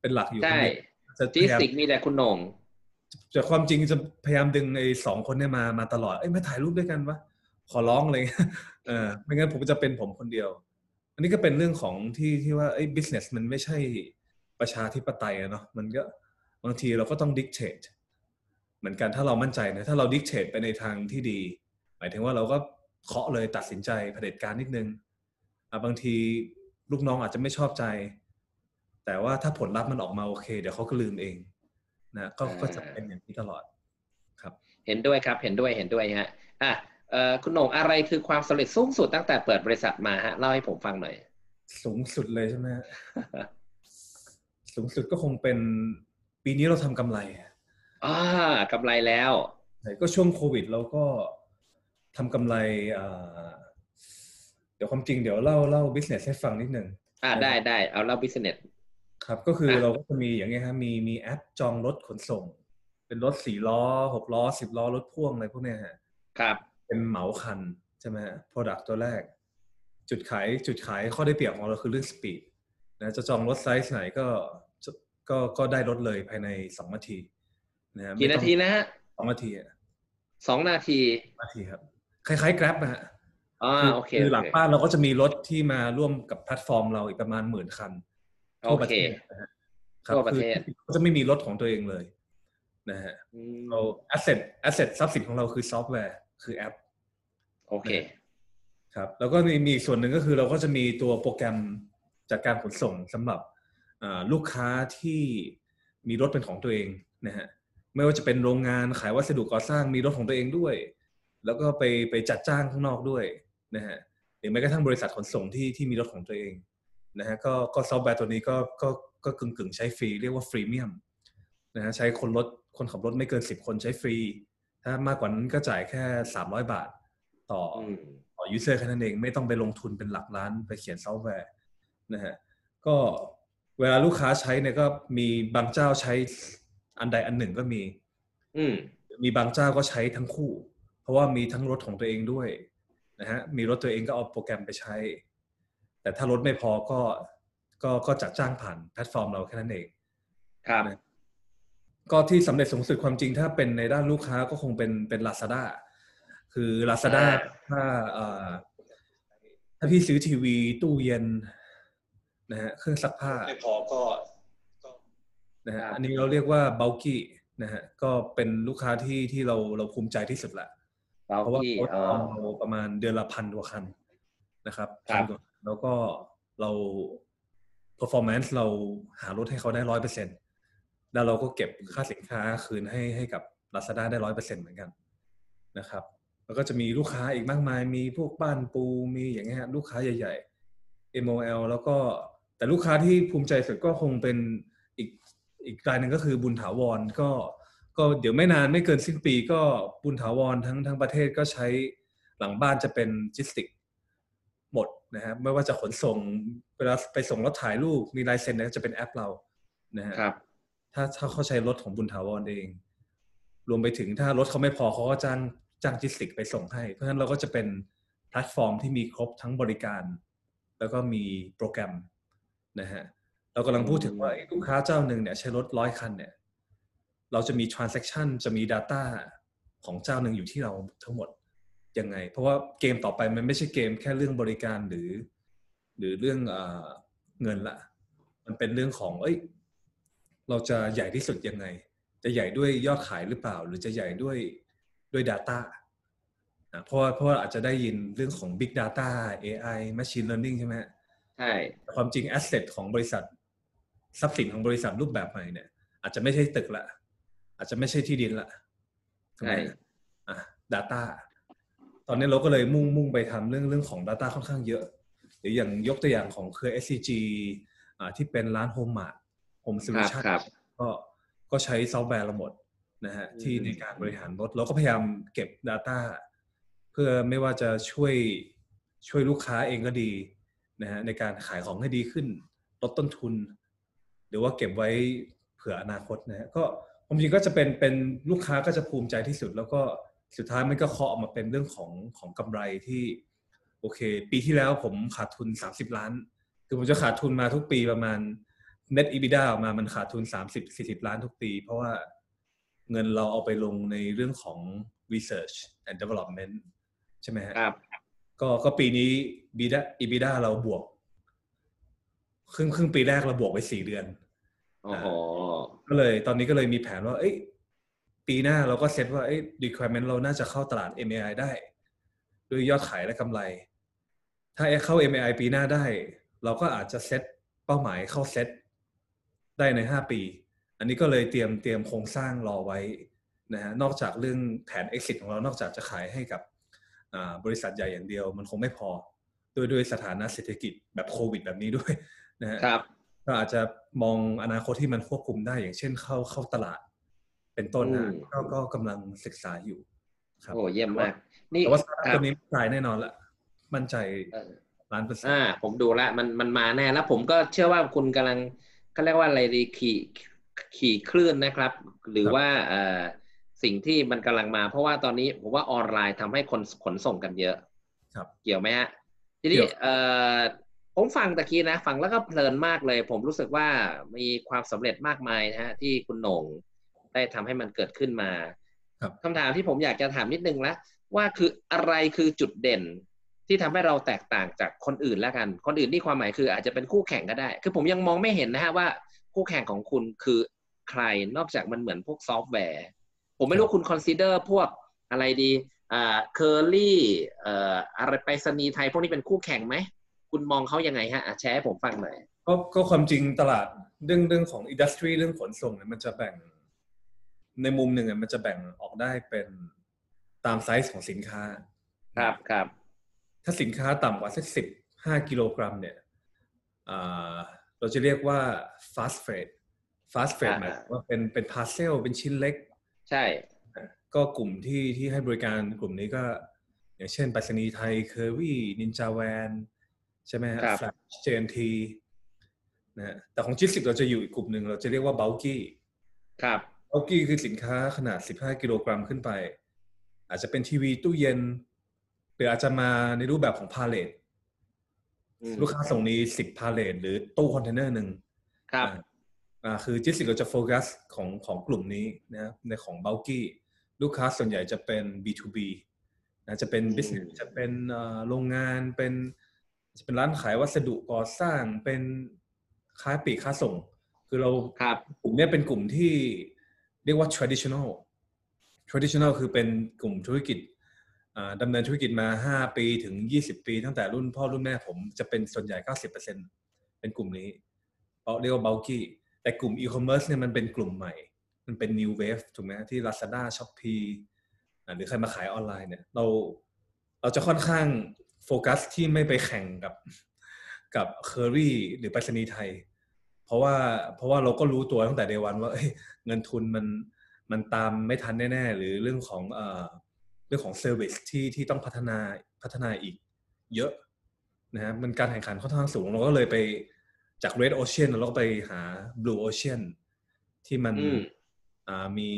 เป็นหลักอยู่คนใช่เดียวจะพจียายามสิกมีแต่คุณโหนง แต่ความจริงจะพยายามดึงไอ้สองคนเนี่ยมามาตลอดเอ้ยมาถ่ายรูปด้วยกันวะขอร้องอะไรเงี้ยเออไม่งั้นผมจะเป็นผมคนเดียว อันนี้ก็เป็นเรื่องของที่ที่ว่าไอ้ business มันไม่ใช่ประชาธิปไตยอะเนาะมันก็บางทีเราก็ต้อง dictate เหมือนกันถ้าเรามั่นใจนะถ้าเรา dictate ไปในทางที่ดี หมายถึงว่าเราก็เคาะเลยตัดสินใจเผด็จการนิดนึงบางทีลูกน้องอาจจะไม่ชอบใจ แต่ว่าถ้าผลลัพธ์มันออกมาโอเค เดี๋ยวเขาก็ลืมเอง นะก็อ่าก็จะเป็นอย่างนี้ตลอดครับ เห็นด้วยครับเห็นด้วยเห็นด้วยฮะอะเอ่อคุณโหนงอะไรคือความสำเร็จสูงสุดตั้งแต่เปิดบริษัทมาฮะเล่าให้ผมฟังหน่อย สูงสุดเลยใช่ไหมฮะสูงสุดก็คงเป็นปีนี้เราทำกำไรอะอ่ากำไรแล้วใช่ก็ช่วงโควิดเราก็ทำกำไรอ่าเดี๋ยวความจริงเดี๋ยวเล่าเล่า business ให้ฟังนิดหนึ่งอ่าได้ได้เอาเล่าบิสเนส ครับก็คืออะเราก็จะมีอย่างเงี้ยครับมีมีแอปจองรถขนส่ง เป็นรถสี่ล้อหกล้อสิบล้อรถพ่วงอะไรพวกเนี้ยฮะครับเป็นเหมาคันใช่ไหมฮะ product ตัวแรก จุดขายจุดขายข้อได้เปรียบของเราคือเรื่อง speed นะจะจองรถไซส์ไหนก็จะก็ก็ได้รถเลยภายในสองนาทีนะฮะกี่นาทีนะฮะสองนาทีอะสองนาทีนาทีครับ คล้ายๆ Grab นะฮะอ่าคือโอเคคือหลังโอเคบ้านเราก็จะมีรถที่มาร่วมกับแพลตฟอร์มเราอีกประมาณหมื่นคัน ทั่วประเทศนะฮะครับทั่วประคือเทศเขาจะไม่มีรถของตัวเองเลยนะฮะอืมเรา asset asset ทรัพย์สินของเราคือซอฟต์แวร์คือแอป โอเค ครับ แล้วก็มีมีอีกส่วนหนึ่งก็คือเราก็จะมีตัวโปรแกรมจัดการขนส่งสำหรับอ่าลูกค้าที่มีรถเป็นของตัวเองนะฮะไม่ว่าจะเป็นโรงงานขายวัสดุก่อสร้างมีรถของตัวเองด้วย แล้วก็ไปไปจัดจ้างข้างนอกด้วยนะฮะหรือแม้กระทั่งบริษัทขนส่งที่ที่มีรถของตัวเอง นะฮะก็ก็ซอฟต์แวร์ตัวนี้ก็ก็ก็กึ่งกึ่งๆใช้ฟรีเรียกว่าฟรีเมียมนะฮะใช้คนรถคนขับรถไม่เกินสิบคนใช้ฟรี ถ้ามากกว่านั้นก็จ่ายแค่สามร้อยบาท ต่อออืมต่อ user แค่นั้นเองไม่ต้องไปลงทุนเป็นหลักล้านไปเขียนซอฟต์แวร์นะฮะก็เวลาลูกค้าใช้เนี่ยก็มีบางเจ้าใช้อันใดอันหนึ่งก็มี อืมมีบางเจ้าก็ใช้ทั้งคู่ เพราะว่ามีทั้งรถของตัวเองด้วยนะฮะมีรถตัวเองก็เอาโปรแกรมไปใช้ แต่ถ้ารถไม่พอก็ก็ก็จัดจ้างผ่านแพลตฟอร์มเราแค่นั้นเองครับนะก็ที่สำเร็จสูงสุดความจริงถ้าเป็นในด้านลูกค้าก็คงเป็นเป็น Lazada คือ Lazada อ่าถ้าเอ่อถ้าพี่ซื้อทีวีตู้เย็นนะฮะเครื่องซักผ้าไม่พอก็นะฮะอันนี้เราเรียกว่า bulky นะฮะก็เป็นลูกค้าที่ที่เราเราภูมิใจที่สุดแหละเบาเพราะว่าที่เขาอ๋อทำเราประมาณเดือนละพันกว่าคันนะครับครับพันกว่า แล้วก็เรา performance เราหารถให้เขาได้ร้อยเปอร์เซ็นแล้วเราก็เก็บค่าสินค้าคืนให้ให้กับ Lazada ได้ร้อยเปอร์เซ็นเหมือนกันนะครับ แล้วก็จะมีลูกค้าอีกมากมาย มีพวกบ้านปูมีอย่างเงี้ยฮะลูกค้าใหญ่ ๆ MOL แล้วก็แต่ลูกค้าที่ภูมิใจสุดก็คงเป็นอีกอีกรายหนึ่งก็คือบุญถาวรก็ก็เดี๋ยวไม่นานไม่เกินสิ้นปีก็บุญถาวรทั้งทั้งประเทศก็ใช้หลังบ้านจะเป็นจิสติก นะครับไม่ว่าจะขนส่งเวลาไปส่งรถถ่ายรูปมีลายเซ็นเนี่ยจะเป็นแอปเรานะฮะครับถ้าถ้าเขาใช้รถของบุญถาวรเอง รวมไปถึงถ้ารถเขาไม่พอเขาก็จ้างจ้าง GIZTIX ไปส่งให้ เพราะฉะนั้นเราก็จะเป็นแพลตฟอร์มที่มีครบทั้งบริการ แล้วก็มีโปรแกรมนะฮะเรากำลังพูดถึงว่าลูกค้าเจ้าหนึ่งเนี่ยใช้รถร้อยคันเนี่ย เราจะมี transaction จะมี data ของเจ้าหนึ่งอยู่ที่เราทั้งหมด ยังไง เพราะว่าเกมต่อไปมันไม่ใช่เกมแค่เรื่องบริการหรือ หรือเรื่องเอเงินละมันเป็นเรื่องของ เอ้ย เราจะใหญ่ที่สุดยังไง จะใหญ่ด้วยยอดขายหรือเปล่า หรือจะใหญ่ด้วยด้วย Data เพราะว่าเพราะว่าอาจจะได้ยินเรื่องของ Big Data AI Machine Learning ใช่ไหมใช่ความจริง Asset ของบริษัททรัพย์สินของบริษัทรูปแบบใหม่เนี่ยอาจจะไม่ใช่ตึกละ อาจจะไม่ใช่ที่ดินละใช่อะ Data ตอนนี้เราก็เลยมุ่งมุ่งไปทำเรื่องเรื่องของ Data ค่อนข้างเยอะหรืออย่างยกตัวอย่างของเครือ SCG อ่าที่เป็นร้านโฮมมาร์ทโฮมโซลูชันก็ก็ใช้ซอฟต์แวร์เราหมดนะฮะที่ในการบริหารรถเราก็พยายามเก็บ Data เพื่อไม่ว่าจะช่วยช่วยลูกค้าเองก็ดีนะฮะในการขายของให้ดีขึ้นลดต้นทุน หรือว่าเก็บไว้เผื่ออนาคตนะฮะก็ผมจริงก็จะเป็นเป็นลูกค้าก็จะภูมิใจที่สุด แล้วก็ สุดท้ายมันก็เคาะออกมาเป็นเรื่องของของกำไรที่โอเค ปีที่แล้วผมขาดทุน 30 ล้าน คือผมจะขาดทุนมาทุกปีประมาณ net EBITDA ออกมามันขาดทุน 30-40 ล้านทุกปี เพราะว่าเงินเราเอาไปลงในเรื่องของ research and development ใช่ไหมครับ ก็ก็ปีนี้ EBITDA เราบวก ครึ่งครึ่งปีแรกเราบวกไปสี่เดือนอ๋อก็เลยตอนนี้ก็เลยมีแผนว่า เอ้ย ปีหน้าเราก็เซตว่าเอ้ย requirement เราน่าจะเข้าตลาด MAI ได้ ด้วยยอดขายและกำไร ถ้าเข้า MAI ปีหน้าได้ เราก็อาจจะเซตเป้าหมายเข้าเซตได้ใน 5 ปี อันนี้ก็เลยเตรียมเตรียมโครงสร้างรอไว้นะฮะนอกจากเรื่องแผน exit ของเรานอกจากจะขายให้กับบริษัทใหญ่อย่างเดียว มันคงไม่พอด้วยด้วยสถานะเศรษฐกิจแบบโควิดแบบนี้ด้วยนะฮะก็อาจจะมองอนาคตที่มันควบคุมได้อย่างเช่นเข้าเข้าตลาด เป็นต้นนะก็ก็กำลังศึกษาอยู่ ครับโอ้เยี่ยมมาก นี่แต่ว่าตัวนี้ตายแน่นอนละมั่นใจล้านเปอร์เซ็นต์อ่าผมดูแลมันมันมาแน่แล้วผมก็เชื่อว่าคุณกำลังเขาเรียกว่าอะไรดีขี่ขี่คลื่นนะครับ หรือว่าเอ่อสิ่งที่มันกำลังมา เพราะว่าตอนนี้ผมว่าออนไลน์ทำให้คนขนส่งกันเยอะ ครับ เกี่ยวไหมฮะทีนี้เอ่อผมฟังตะกี้นะ ฟังแล้วก็เพลินมากเลย ผมรู้สึกว่ามีความสำเร็จมากมายนะฮะที่คุณโหน่ง ได้ทำให้มันเกิดขึ้นมาคำถามที่ผมอยากจะถามนิดนึงละว่าคืออะไรคือจุดเด่นที่ทำให้เราแตกต่างจากคนอื่นแล้วกัน คนอื่นที่ความหมายคืออาจจะเป็นคู่แข่งก็ได้ คือผมยังมองไม่เห็นนะฮะว่าคู่แข่งของคุณคือใครนอกจากมันเหมือนพวกซอฟต์แวร์ ผมไม่รู้คุณ consider พวกอะไรดีอ่าเคอร์รี่เอ่ออะไรไปรษณีย์ไทยพวกนี้เป็นคู่แข่งไหม คุณมองเขายังไงฮะแชร์ให้ผมฟังหน่อยก็ก็ความจริงตลาดเรื่องเรื่องของ industry เรื่องขนส่งเนี่ยมันจะแบ่ง ในมุมหนึ่งมันจะแบ่งออกได้เป็นตามไซส์ของสินค้า ครับครับ ถ้าสินค้าต่ำกว่าสักสิบห้ากิโลกรัมเนี่ยเราจะเรียกว่า fast freight fast freight หมายว่าเป็นเป็น parcel เป็นชิ้นเล็ก ใช่ ก็กลุ่มที่ที่ให้บริการกลุ่มนี้ก็ อย่างเช่นไปรษณีย์ไทยเคอร์รี่นินจาแวนใช่ไหมฮะแฟลช J&T นะแต่ของ GIZTIX เราจะอยู่อีกกลุ่มหนึ่งเราจะเรียกว่า bulky ครับ อกี้คือสินค้าขนาด 15 กิโลกรัมขึ้นไป อาจจะเป็นทีวีตู้เย็น หรืออาจจะมาในรูปแบบของพาเลทลูกค้าส่งนี้10พาเลทหรือตู้คอนเทนเนอร์หนึ่งครับอ่าคือจิสิกเราจะโฟกัสของของกลุ่มนี้นะในของเบลกี้ลูกค้าส่วนใหญ่จะเป็น B2B นะจะเป็น business จะเป็นโรงงานเป็น จะเป็นร้านขายวัสดุก่อสร้างเป็นค้าปลีกค้าส่ง คือเรากลุ่มนี้เป็นกลุ่มที่ เรียกว่า traditional traditional คือเป็นกลุ่มธุรกิจดำเนินธุรกิจมา 5 ปีถึง 20 ปี ตั้งแต่รุ่นพ่อรุ่นแม่ผมจะเป็นส่วนใหญ่ 90%เป็นกลุ่มนี้เรียกว่า bulky แต่กลุ่ม e-commerce เนี่ยมันเป็นกลุ่มใหม่ มันเป็น new wave ถูกไหมที่ Lazada Shopee หรือใครมาขายออนไลน์เนี่ยเราเราจะค่อนข้างโฟกัสที่ไม่ไปแข่งกับกับเคอรี่หรือไปรษณีย์ไทย เพราะว่าเพราะว่าเราก็รู้ตัวตั้งแต่เดวันว่าเงินทุนมันมันตามไม่ทันแน่ๆ หรือเรื่องของเอ่อเรื่องของเซอร์วิสที่ที่ต้องพัฒนาพัฒนาอีกเยอะนะฮะมันการแข่งขันค่อนข้างสูงเราก็เลยไปจาก Red Ocean เราก็ไปหา Blue Ocean ที่มันอ่ามี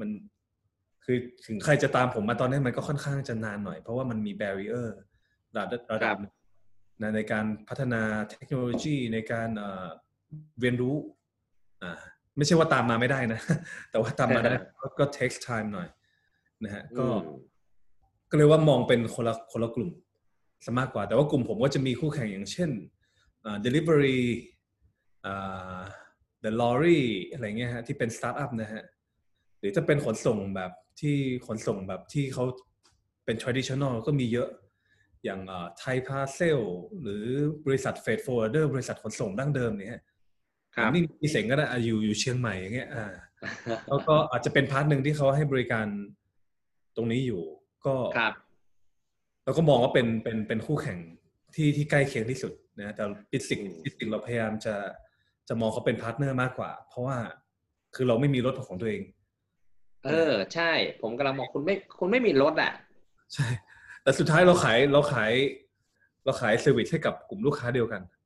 มันคือถึงใครจะตามผมมาตอนนี้มันก็ค่อนข้างจะนานหน่อย เพราะว่ามันมีแบรีเออร์ระดับระดับในการพัฒนาเทคโนโลยีในการ เรียนรู้ไม่ใช่ว่าตามมาไม่ได้นะ แต่ว่าตามมาได้ก็ก็ takes time หน่อยนะฮะก็อืมก็เลยว่ามองเป็นคนละคนละกลุ่มซะมากกว่า แต่ว่ากลุ่มผมก็จะมีคู่แข่งอย่างเช่นอ่า Deliveree อ่า TheLorry อะไรเงี้ยฮะที่เป็นสตาร์ทอัพนะฮะหรือจะเป็นขนส่งแบบที่ขนส่งแบบที่เขาเป็น traditional ก็มีเยอะอย่างไทยพาร์เซิลหรือบริษัทเฟด forwarder บริษัทขนส่งดั้งเดิมเนี่ยฮะครับ นิ่มซี่เส็งก็ได้อะอยู่อยู่เชียงใหม่อย่างเงี้ยอ่าแล้วก็อาจจะเป็น part หนึ่งที่เขาให้บริการตรงนี้อยู่ ก็ครับเราก็มองว่าเป็นเป็นเป็นคู่แข่งที่ที่ใกล้เคียงที่สุดนะแต่ GIZTIX อืม GIZTIX เราพยายามจะจะมองเขาเป็น partner มากกว่า เพราะว่าคือเราไม่มีรถของตัวเอง เออ ใช่ ผมกำลังบอกคุณไม่คุณไม่มีรถอะ ใช่ แต่สุดท้ายเราขายเราขาย เราขาย service ให้กับกลุ่มลูกค้าเดียวกันครับ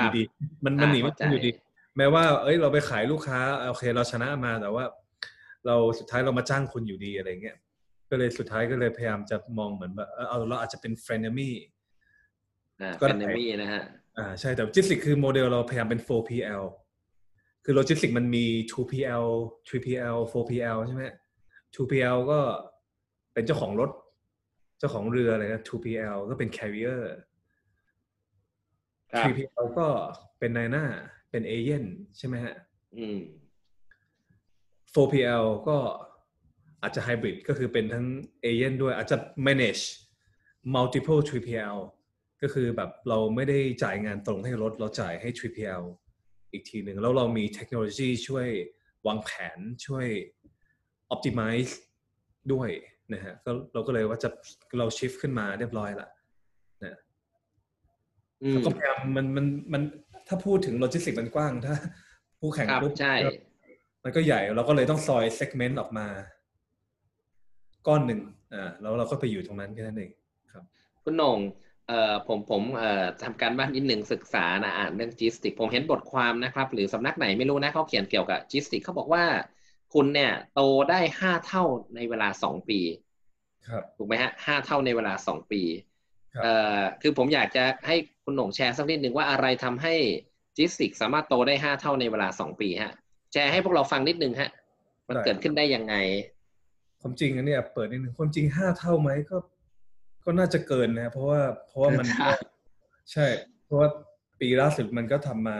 อยู่ดีมันมันอ่าหนีไม่เข้าใจพ้นอยู่ดี แม้ว่าเอ้ยเราไปขายลูกค้าโอเคเราชนะมาแต่ว่า เราสุดท้ายเรามาจ้างคุณอยู่ดีอะไรเงี้ยก็เลยสุดท้ายก็เลยพยายามจะมองเหมือนแบบเออเอาเราอาจจะเป็น f r e n e m y อ่าก็ frenemy นะฮะอ่าใช่แต่ GIZTIX คือโมเดลเราพยายามเป็น 4PL คือโลจิสติกมันมี 2PL 3PL 4PL ใช่ไหม 2PL ก็เป็นเจ้าของรถ เจ้าของเรืออะไรนะ 2PL ก็เป็น carrier ครับ 3PL ก็เป็นนายหน้าเป็นเอเย่นใช่ไหมฮะ อืม 4PL ก็อาจจะไฮบริดก็คือเป็นทั้งเอเย่นด้วยอาจจะ manage multiple 3PL ก็คือแบบเราไม่ได้จ่ายงานตรงให้รถ เราจ่ายให้ 3PL อีกทีหนึ่งแล้วเรามีเทคโนโลยีช่วยวางแผนช่วย optimize ด้วยนะฮะก็เราก็เลยว่าจะเรา shift ขึ้นมาเรียบร้อยละนะอืม แล้วก็พยายามมันมันมันถ้าพูดถึงโลจิสติกมันกว้างถ้าผู้แข่งครับปุ๊บใช่มันก็ใหญ่เราก็เลยต้องซอย segment ออกมา ก้อนหนึ่งอ่าแล้วเราก็ไปอยู่ตรงนั้นแค่นั้นเองคุณโหน่งเอ่อผมผมเอ่อทำการบ้านนิดหนึ่งศึกษานะอ่านเรื่องจิสติก ผมเห็นบทความนะครับ หรือสำนักไหนไม่รู้นะเขาเขียนเกี่ยวกับจิสติกเขาบอกว่า คุณเนี่ยโตได้ห้าเท่าในเวลาสองปี ครับถูกไหมฮะห้าเท่าในเวลาสองปี ครับเอ่อคือผมอยากจะให้คุณโหน่งแชร์สักนิดหนึ่งว่าอะไรทำให้จิสติกสามารถโตได้ห้าเท่าในเวลาสองปีฮะ แชร์ให้พวกเราฟังนิดนึงฮะ มันเกิดขึ้นได้ยังไง ความจริงอันเนี้ยเปิดนิดนึงความจริงห้าเท่าไหมก็ ก็น่าจะเกินนะ เพราะว่าเพราะว่ามันเกินคาดใช่ เพราะว่าปีล่าสุดมันก็ทำมา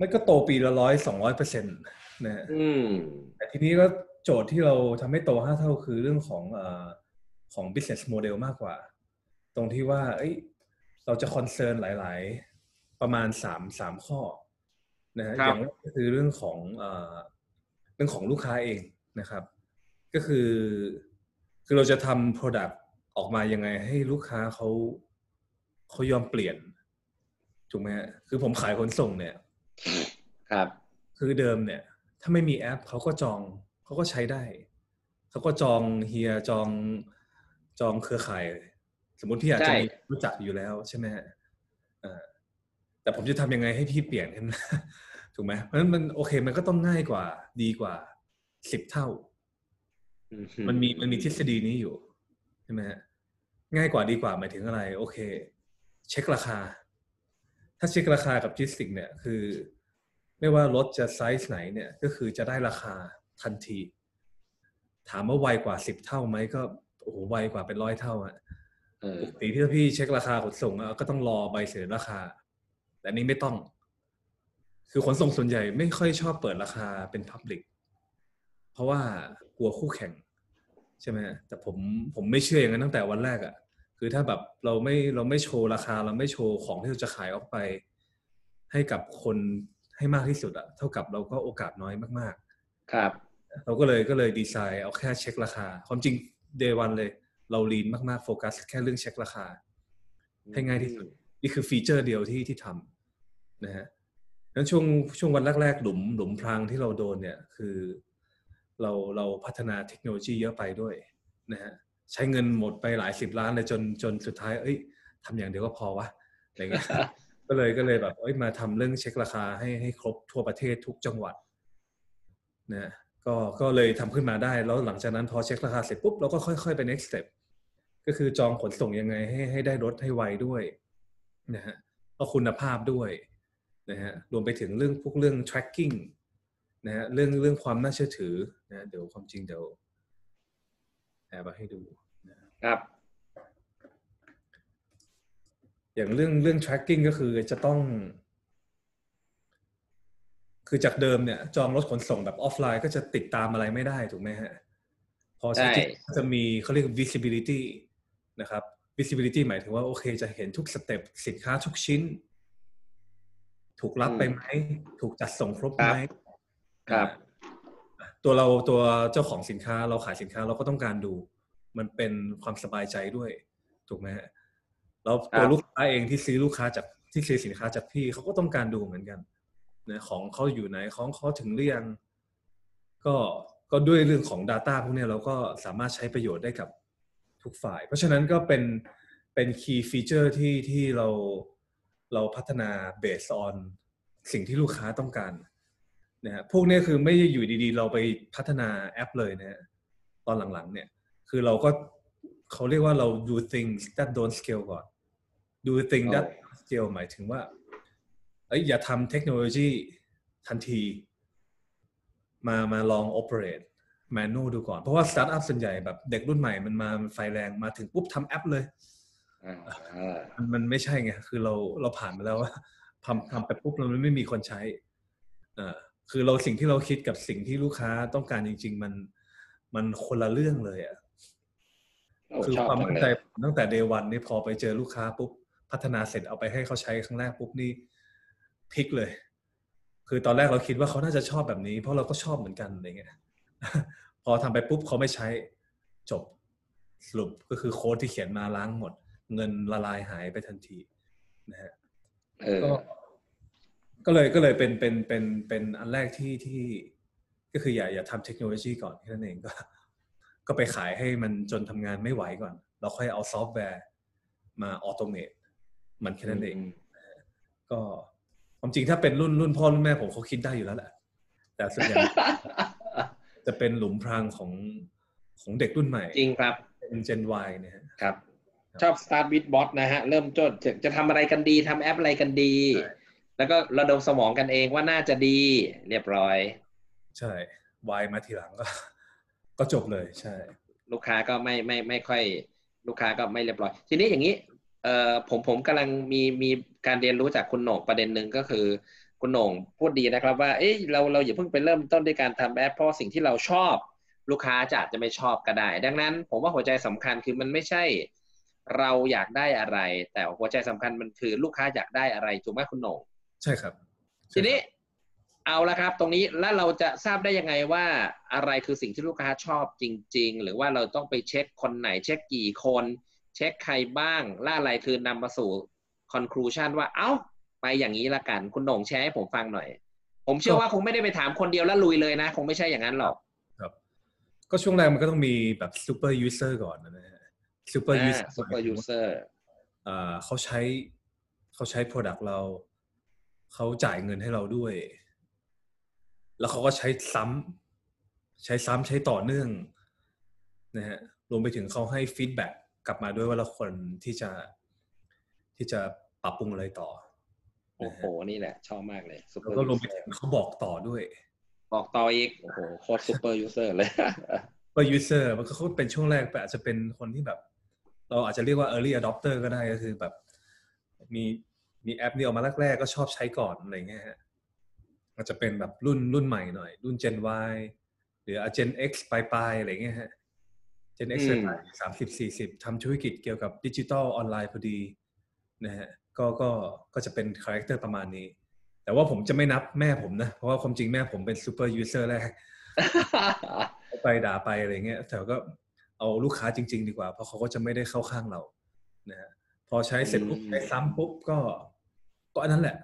มันก็โตปีละร้อยสองร้อยเปอร์เซ็นต์นะฮะอืมแต่ทีนี้ก็โจทย์ที่เราทำให้โตห้าเท่าคือเรื่องของเอ่อ ของ business model มากกว่า ตรงที่ว่า เอ้ย เราจะคอนเซิร์นหลาย ๆ ประมาณสามสามข้อนะฮะครับอย่างแรกก็คือเรื่องของเอ่อเรื่องของลูกค้าเองนะครับ ก็คือ คือเราจะทำ product ออกมายังไงให้ลูกค้าเขาเขายอมเปลี่ยนถูกไหมฮะคือผมขายขนส่งเนี่ย ครับ คือเดิมเนี่ย ถ้าไม่มีแอปเขาก็จองเขาก็ใช้ได้ เขาก็จองเฮียจอง จองเครือข่าย สมมติพี่อาจจะใช่มีรู้จักอยู่แล้วใช่ไหมฮะเอ่อแต่ผมจะทำยังไงให้พี่เปลี่ยนกันถูกไหมเพราะฉะนั้นมันโอเค มันก็ต้องง่ายกว่า ดีกว่าสิบเท่า มันมีมันมีทฤษฎีนี้อยู่ใช่ไหมฮะง่ายกว่าดีกว่าหมายถึงอะไร โอเค เช็คราคา ถ้าเช็คราคากับจิสติก เนี่ยคือ ไม่ว่ารถจะไซส์ไหนเนี่ย ก็คือจะได้ราคาทันที ถามว่าไวกว่าสิบเท่าไหมก็ โอ้โหไวกว่าเป็นร้อยเท่าอะเออปกติที่ถ้าพี่เช็คราคาขนส่งอะก็ต้องรอใบเสนอราคา แต่อันนี้ไม่ต้อง คือขนส่งส่วนใหญ่ไม่ค่อยชอบเปิดราคาเป็น Public เพราะว่ากลัวคู่แข่ง ใช่ไหมแต่ผมผมไม่เชื่ออย่างนั้นตั้งแต่วันแรกอะ่ะ คือถ้าแบบเราไม่เราไม่โชว์ราคาเราไม่โชว์ของที่เราจะขายออกไป ให้กับคนให้มากที่สุดอะ่ะ เท่ากับเราก็โอกาสน้อยมากครับๆเราก็เลยก็เลยดีไซน์เอาแค่เช็คราคา ความจริง day one เลย เรา lean มากๆโฟกัสแค่เรื่องเช็คราคา ให้ง่ายที่สุด นี่คือ feature เดียวที่ที่ทำนะฮะนั้นช่วงช่วงวันแรกๆ หลุมหลุมพรางที่เราโดนเนี่ยคือเราเราพัฒนาเทคโนโลยีเยอะไปด้วยนะฮะใช้เงินหมดไปหลายสิบล้านเลยจนจนสุดท้าย เอ้ยทำอย่างเดียวก็พอวะอะไรเงี้ยก็เลยก็เลยแบบเอ้ยมาทำเรื่องเช็คราคาให้ให้ครบทั่วประเทศทุกจังหวัดนะ ก็ก็เลยทำขึ้นมาได้ แล้วหลังจากนั้นพอเช็คราคาเสร็จปุ๊บเราก็ค่อยๆไป next step ก็คือจองขนส่งยังไงให้ให้ได้รถให้ไวด้วยนะฮะก็คุณภาพด้วยนะฮะรวมไปถึงเรื่องพวกเรื่อง tracking นะฮะเรื่องเรื่องความน่าเชื่อถือนะเดี๋ยวความจริงเดี๋ยวแอบมาให้ดูนะครับอย่างเรื่องเรื่อง tracking ก็คือจะต้อง คือจากเดิมเนี่ยจองรถขนส่งแบบออฟไลน์ก็จะติดตามอะไรไม่ได้ถูกไหมฮะ พอใช้ใช่จริงจะมีเขาเรียก visibility นะครับ visibility หมายถึงว่าโอเคจะเห็นทุกสเต็ปสินค้าทุกชิ้น ถูกรับไปไหม ถูกจัดส่งครบไหมครับอ่าตัวเราตัวเจ้าของสินค้าเราขายสินค้าเราก็ต้องการดู มันเป็นความสบายใจด้วย ถูกไหมฮะแล้วตัวลูกค้าเองที่ซื้อลูกค้าจากที่ซื้อสินค้าจากพี่เขาก็ต้องการดูเหมือนกัน นะของเขาอยู่ไหนของเขาถึงหรือยังก็ก็ด้วยเรื่องของ Data พวกเนี้ยเราก็สามารถใช้ประโยชน์ได้กับทุกฝ่าย เพราะฉะนั้นก็เป็นเป็น key feature ที่ที่เราเราพัฒนา based on สิ่งที่ลูกค้าต้องการนะฮะพวกเนี้ยคือไม่ได้อยู่ดีๆ เราไปพัฒนาแอปเลยนะฮะตอนหลังๆเนี่ยคือเราก็เขาเรียกว่าเรา do things that don't scale ก่อน do things that scale หมายถึงว่า เอ้ยอย่าทำเทคโนโลยีทันที มามาลอง operate manual ดูก่อน เพราะว่า startup ส่วนใหญ่แบบเด็กรุ่นใหม่มันมามันไฟแรงมาถึงปุ๊บทำแอปเลยอ่ามันมันไม่ใช่ไง คือเราเราผ่านมาแล้วว่าทำทำไปปุ๊บแล้วมันไม่มีคนใช้เอ่อคือเราสิ่งที่เราคิดกับสิ่งที่ลูกค้าต้องการจริง ๆ มันมันคนละเรื่องเลยอะโอ้คือชอบความจังมั่นเลใจยผมตั้งแต่ day one นี่พอไปเจอลูกค้าปุ๊บ พัฒนาเสร็จเอาไปให้เขาใช้ครั้งแรกปุ๊บนี่ พลิกเลย คือตอนแรกเราคิดว่าเขาน่าจะชอบแบบนี้ เพราะเราก็ชอบเหมือนกันอะไรเงี้ยพอทำไปปุ๊บเขาไม่ใช้จบสรุปก็คือโค้ดที่เขียนมาล้างหมด เงินละลายหายไปทันทีนะฮะเออก็ก็เลยก็เลยเป็นเป็นเป็นเป็นอันแรกที่ที่ ก็คืออย่าอย่าทำเทคโนโลยีก่อนแค่นั้นเองก็ ก็ไปขายให้มันจนทำงานไม่ไหวก่อน เราค่อยเอาซอฟต์แวร์มา automate มันแค่นั้นเองก็ ความจริงถ้าเป็นรุ่นรุ่นพ่อรุ่นแม่ผมเขาคิดได้อยู่แล้วแหละ แต่ส่วนใหญ่จะเป็นหลุมพรางของของเด็กรุ่นใหม่ จริงครับเป็นเจน Y เนี่ยฮะครับ ชอบ Start with what นะฮะ เริ่มจากจะจะทำอะไรกันดีทำแอปอะไรกันดีใช่แล้วก็ระดมสมองกันเองว่าน่าจะดี เรียบร้อย ใช่ Y มาทีหลังก็ ก็จบเลยใช่ ลูกค้าก็ไม่ไม่ไม่ค่อย ลูกค้าก็ไม่เรียบร้อย ทีนี้อย่างนี้ เอ่อผมผมกำลังมีมีการเรียนรู้จากคุณโหน่งประเด็นหนึ่งก็คือ คุณโหน่งพูดดีนะครับ ว่าเอ้ยเราเราอย่าเพิ่งไปเริ่มต้นด้วยการทำแอปเพราะสิ่งที่เราชอบลูกค้าจะอาจจะไม่ชอบก็ได้ ดังนั้น ผมว่าหัวใจสำคัญคือมันไม่ใช่ เราอยากได้อะไร แต่หัวใจสำคัญมันคือลูกค้าอยากได้อะไรถูกไหมคุณโหน่งใช่ครับ ทีนี้เอาละครับ ตรงนี้แล้วเราจะทราบได้ยังไงว่าอะไรคือสิ่งที่ลูกค้าชอบจริง ๆ หรือว่าเราต้องไปเช็คคนไหนเช็คกี่คน เช็คใครบ้างล่าอะไรคือนำมาสู่ conclusion ว่าเอ้า ไปอย่างนี้ละกัน คุณโหน่งแชร์ให้ผมฟังหน่อย ผมเชื่อว่าคงไม่ได้ไปถามคนเดียวแล้วลุยเลยนะ คงไม่ใช่อย่างนั้นหรอก ครับ ก็ช่วงแรกมันก็ต้องมีแบบ super user ก่อนนะฮะ super อ่า user super user อ่าเขาใช้เขาใช้ product เรา เขาจ่ายเงินให้เราด้วย แล้วเขาก็ใช้ซ้ำใช้ซ้ำใช้ต่อเนื่องนะฮะรวมไปถึงเขาให้ฟีดแบ็ก กลับมาด้วยว่าเราควรที่จะที่จะปรับปรุงอะไรต่อ โอ้โห นี่แหละ ชอบมากเลยแล้ว super ก็รวมไป user ถึงเขาบอกต่อด้วย บอกต่ออีก โอ้โห โคตร super user เลยว่า user มันก็เขาเป็นช่วงแรกแต่อาจจะเป็นคนที่แบบ เราอาจจะเรียกว่า early adopter ก็ได้ก็คือแบบ มีมีแอปนี้ออกมาแรกๆก็ชอบใช้ก่อนอะไรเงี้ยฮะอาจจะเป็นแบบรุ่นรุ่นใหม่หน่อย รุ่น Gen Y หรือ Gen X ปลายๆอะไรเงี้ยฮะ Gen X อืมสามสิบสี่สิบทำธุรกิจเกี่ยวกับดิจิทัลออนไลน์พอดีนะฮะก็ก็ก็จะเป็น character ประมาณนี้ แต่ว่าผมจะไม่นับแม่ผมนะ เพราะว่าความจริงแม่ผมเป็น super user แรกไปด่าไปอะไรเงี้ยแต่ก็เอาลูกค้าจริง ๆ ดีกว่า เพราะเขาก็จะไม่ได้เข้าข้างเรานะฮะพอใช้เสร็จปุ๊บอืมใช้ซ้ำปุ๊บก็ก็อันนั้นแหละ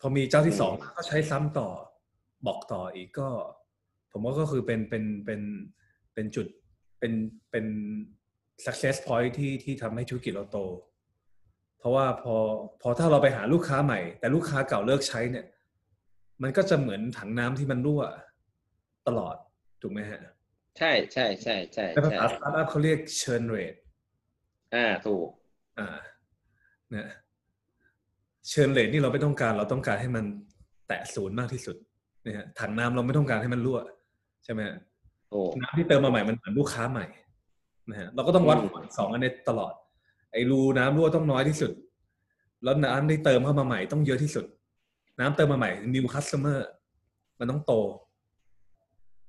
พอมีเจ้าที่สองอืมก็ใช้ซ้ำต่อบอกต่ออีกก็ ผมว่าก็คือเป็นเป็นเป็นเป็นจุด เป็นเป็น success point ที่ที่ทำให้ธุรกิจเราโต เพราะว่าพอพอถ้าเราไปหาลูกค้าใหม่ แต่ลูกค้าเก่าเลิกใช้เนี่ย มันก็จะเหมือนถังน้ำที่มันรั่วตลอด ถูกไหมฮะ ใช่ใช่ใช่ใช่ในภาใช่ษาสตาร์ทอัพเขาเรียก churn rate อ่าถูก อ่านะเชิญเลทนี่เราไม่ต้องการเราต้องการให้มันแตะศูนย์มากที่สุดนะฮะถังน้ำเราไม่ต้องการให้มันรั่ว ใช่ไหมฮะโอ้ น้ำที่เติมมาใหม่มันเหมือนลูกค้าใหม่นะฮะเราก็ต้องวัดอืมสองอันนี้ตลอด ไอ้รูน้ำรั่วต้องน้อยที่สุด แล้วน้ำที่เติมเข้ามาใหม่ต้องเยอะที่สุด น้ำเติมมาใหม่ new customer มันต้องโต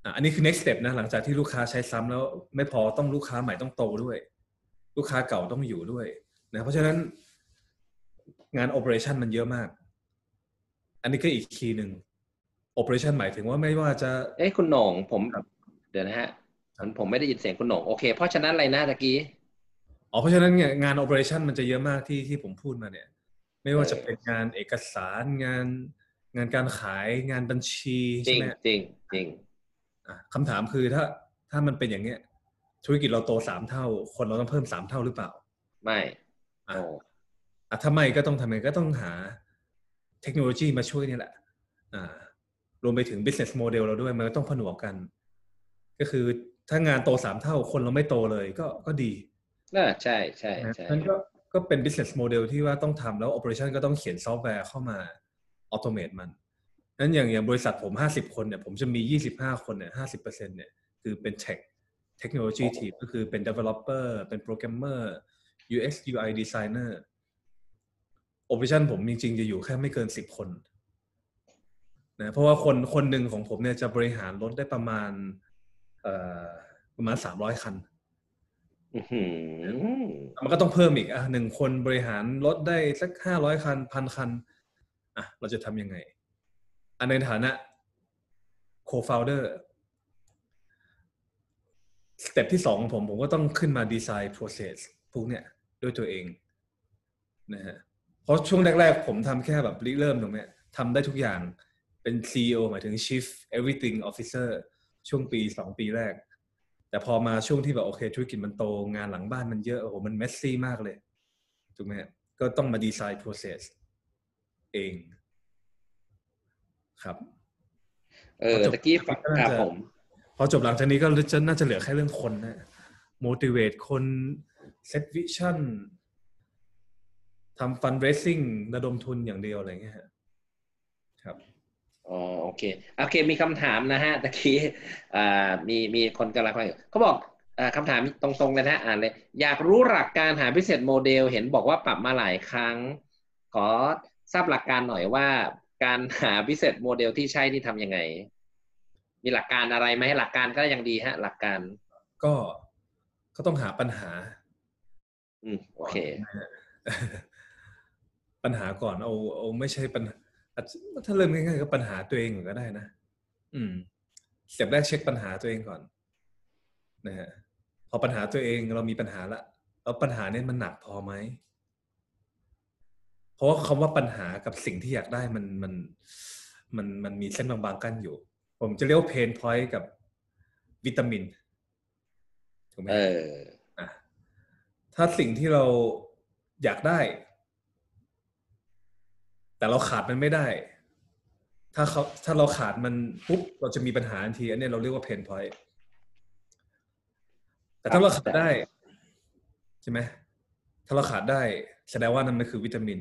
อะอันนี้คือ next step นะหลังจากที่ลูกค้าใช้ซ้ำแล้ว ไม่พอต้องลูกค้าใหม่ต้องโตด้วย ลูกค้าเก่าต้องอยู่ด้วยนะเพราะฉะนั้นงาน operation มันเยอะมาก อันนี้ก็อีกคีย์หนึ่ง operation หมายถึงว่าไม่ว่าจะ เอ้ยคุณโหน่งผมครับ เดี๋ยวนะฮะผมผมไม่ได้ยินเสียงคุณโหน่งโอเค เพราะฉะนั้นอะไรนะตะกี้อ๋อเพราะฉะนั้นเนี่ยงาน operation มันจะเยอะมากที่ที่ผมพูดมาเนี่ย ไม่ว่าเออจะเป็นงานเอกสารงาน งานการขายงานบัญชีจริใช่งไหมจริงจริงอะคำถามคือถ้าถ้ามันเป็นอย่างเงี้ยธุรกิจเราโตสามเท่า คนเราต้องเพิ่มสามเท่าหรือเปล่า ไม่อะโอ้อะถ้าไม่ก็ต้องทำไงก็ต้องหาเทคโนโลยีมาช่วยนี่แหละ อ่ารวมไปถึง business model เราด้วย มันก็ต้องผนวกกัน ก็คือถ้างานโตสามเท่าคนเราไม่โตเลยก็ก็ดีน่าใช่ใช่นะใช่นั่นก็ก็เป็น business model ที่ว่าต้องทำแล้ว operation ก็ต้องเขียนซอฟต์แวร์เข้ามา automate มันนั้นอย่างอย่างบริษัทผม 50 คนเนี่ยผมจะมี 25 คนเนี่ย50%เนี่ยคือเป็น tech technology team ก็คือเป็น developer เป็น programmer UX UI designer operation ผมจริง ๆ จะอยู่แค่ไม่เกิน 10 คนนะเพราะว่าคนคนหนึ่งของผมเนี่ยจะบริหารรถได้ประมาณเอ่อ ประมาณ300คันอื้อหือมันก็ต้องเพิ่มอีกอะหนึ่งคนบริหารรถได้สักห้าร้อยคันพันคัน อะ เราจะทำยังไง อันในฐานะ co-founder สเต็ปที่สองของผมผมก็ต้องขึ้นมาดีไซน์ process พวกเนี้ยด้วยตัวเองนะฮะเพราะช่วงแรก ๆ ผมทำแค่แบบริเริ่มตรงเนี้ยทำได้ทุกอย่างเป็น CEO หมายถึง Chief Everything Officer ช่วงปีสองปีแรก แต่พอมาช่วงที่แบบโอเคธุรกิจมันโตงานหลังบ้านมันเยอะโอ้โหมันเมสซี่มากเลยถูกไหมฮะก็ต้องมาดีไซน์ process เองครับ เออตะกี้ฟังก็น่าครับจะผม พอจบหลังจากนี้ก็จะน่าจะเหลือแค่เรื่องคนนะ motivate คน set vision ทำ fundraising ระดมทุนอย่างเดียวอะไรเงี้ยฮะครับ อ๋อโอเคโอเคมีคำถามนะฮะตะกี้อ่ามีมีคนกำลังฟังอยู่เขาบอกอ่าคำถามตรงๆเลยนะอ่านเลย อยากรู้หลักการหาพิเศษโมเดล เห็นบอกว่าปรับมาหลายครั้ง ขอทราบหลักการหน่อยว่า การหา business model ที่ใช่นี่ทำยังไง มีหลักการอะไรไหมหลักการก็ยังดีฮะ หลักการ ก็ก็ต้องหาปัญหา อืมโอเคนะฮะปัญหาก่อนเอาเอาไม่ใช่ปัญหา อาจจะถ้าเริ่มง่ายๆก็ปัญหาตัวเองก่อนก็ได้นะ อืม step แรกเช็คปัญหาตัวเองก่อน นะฮะพอปัญหาตัวเองเรามีปัญหาละแล้วปัญหาเนี่ยมันหนักพอไหมเพราะว่าคำว่าปัญหากับสิ่งที่อยากได้มันมัน มันมันมีเส้นบางๆกั้นอยู่ ผมจะเรียกว่า pain point กับวิตามินถูกไหมเอฮะออะถ้าสิ่งที่เราอยากได้ แต่เราขาดมันไม่ได้ ถ้าเขาถ้าเราขาดมันปุ๊บเราจะมีปัญหาทันที อันนี้เราเรียกว่า pain pointแต่ถ้าเราขาดได้ใช่ไหมถ้าเราขาดได้แสดงว่านั่นมันคือวิตามิน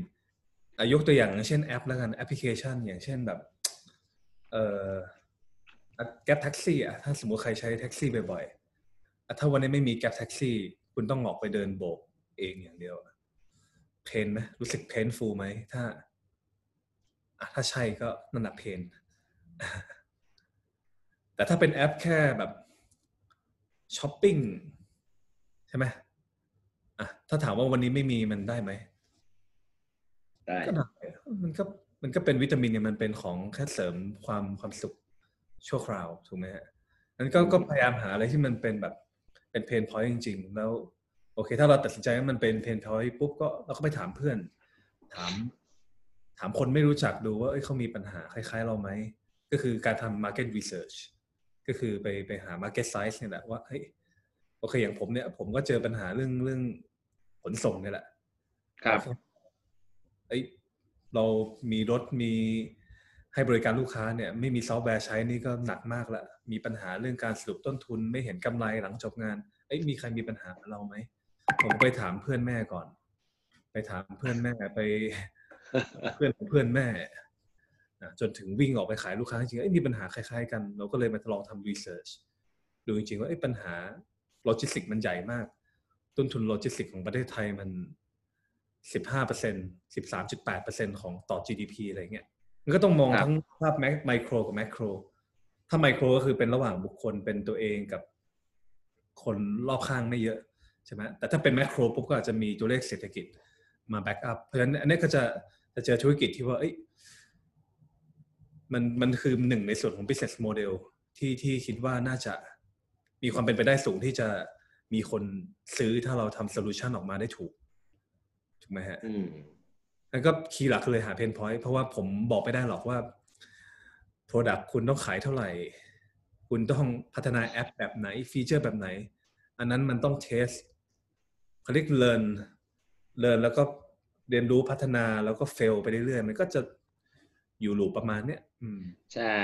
อยกตัวอย่างเช่นแอปแล้วกันแอปพลิเคชัน อย่างเช่นแบบ เอ่อ Grab แท็กซี่อะถ้าสมมติใครใช้แท็กซี่บ่อยๆถ้าวันนี้ไม่มี Grab แท็กซี่ คุณต้องออกไปเดินโบกเองอย่างเดียว pain ไหมรู้สึก painful ไหมถ้า ถ้าใช่ก็นั่นแหละ painแต่ถ้าเป็นแอปแค่แบบช้อปปิ้งใช่ไหมอะถ้าถามว่าวันนี้ไม่มีมันได้ไหมได้ก็ได้มันก็มันก็เป็นวิตามินเนี่ยมันเป็นของแค่เสริมความความสุขชั่วคราวถูกไหมฮะนั้นก็ก็พยายามหาอะไรที่มันเป็นแบบเป็น pain point จริง ๆ แล้ว โอเค ถ้าเราตัดสินใจว่ามันเป็น pain point ปุ๊บก็เราก็ไปถามเพื่อน ถาม ถามคนไม่รู้จักดูว่าเอ้ยเขามีปัญหาคล้าย ๆ เราไหม ก็คือการทำ market research ก็คือไปไปหา market size เนี่ยแหละว่าเฮ้ยโอเคอย่างผมเนี่ย ผมก็เจอปัญหาเรื่องเรื่องขนส่งเนี่ยแหละ ครับเอ้ยเรามีรถมีให้บริการลูกค้าเนี่ยไม่มีซอฟต์แวร์ใช้นี่ก็หนักมากละมีปัญหาเรื่องการสรุปต้นทุนไม่เห็นกำไรหลังจบงานเอ้ยมีใครมีปัญหาเหมือนเราไหมผมไปถามเพื่อนแม่ก่อน ไปถามเพื่อนแม่ไป เพื่อนของเพื่อนแม่นะจนถึงวิ่งออกไปขายลูกค้าจริงๆเอ้ยมีปัญหาคล้ายๆกัน เราก็เลยมาลองทำ research ดูจริงๆว่าเอ้ยปัญหาโลจิสติกมันใหญ่มาก ต้นทุนโลจิสติกของประเทศไทยมันสิบห้าเปอร์เซ็นสิบสามจุดแปดเปอร์เซ็นของต่อ GDP อะไรเงี้ย มันก็ต้องมองครับทั้งภาพไมโครกับ macro ถ้าไมโครก็คือเป็นระหว่างบุคคลเป็นตัวเองกับคนรอบข้างไม่เยอะใช่ไหมแต่ถ้าเป็น macro ปุ๊บก็อาจจะมีตัวเลขเศรษฐกิจมา backup เพราะฉะนั้นอันนี้ก็จะ จะเจอธุรกิจที่ว่าเอ้ยมันมันคือหนึ่งในส่วนของ business model ที่ที่คิดว่าน่าจะมีความเป็นไปได้สูงที่จะมีคนซื้อถ้าเราทำ solution ออกมาได้ถูก ถูกไหมฮะอืมแล้วก็ key หลักคือเลยหา pain point เพราะว่าผมบอกไม่ได้หรอกว่า Product คุณต้องขายเท่าไหร่ คุณต้องพัฒนาแอปแบบไหน feature แบบไหน อันนั้นมันต้อง test เขาเรียก learn learn แล้วก็ เรียนรู้พัฒนาแล้วก็ fail ไปเรื่อยๆ มันก็จะอยู่ loop ประมาณเนี้ยอืมใช่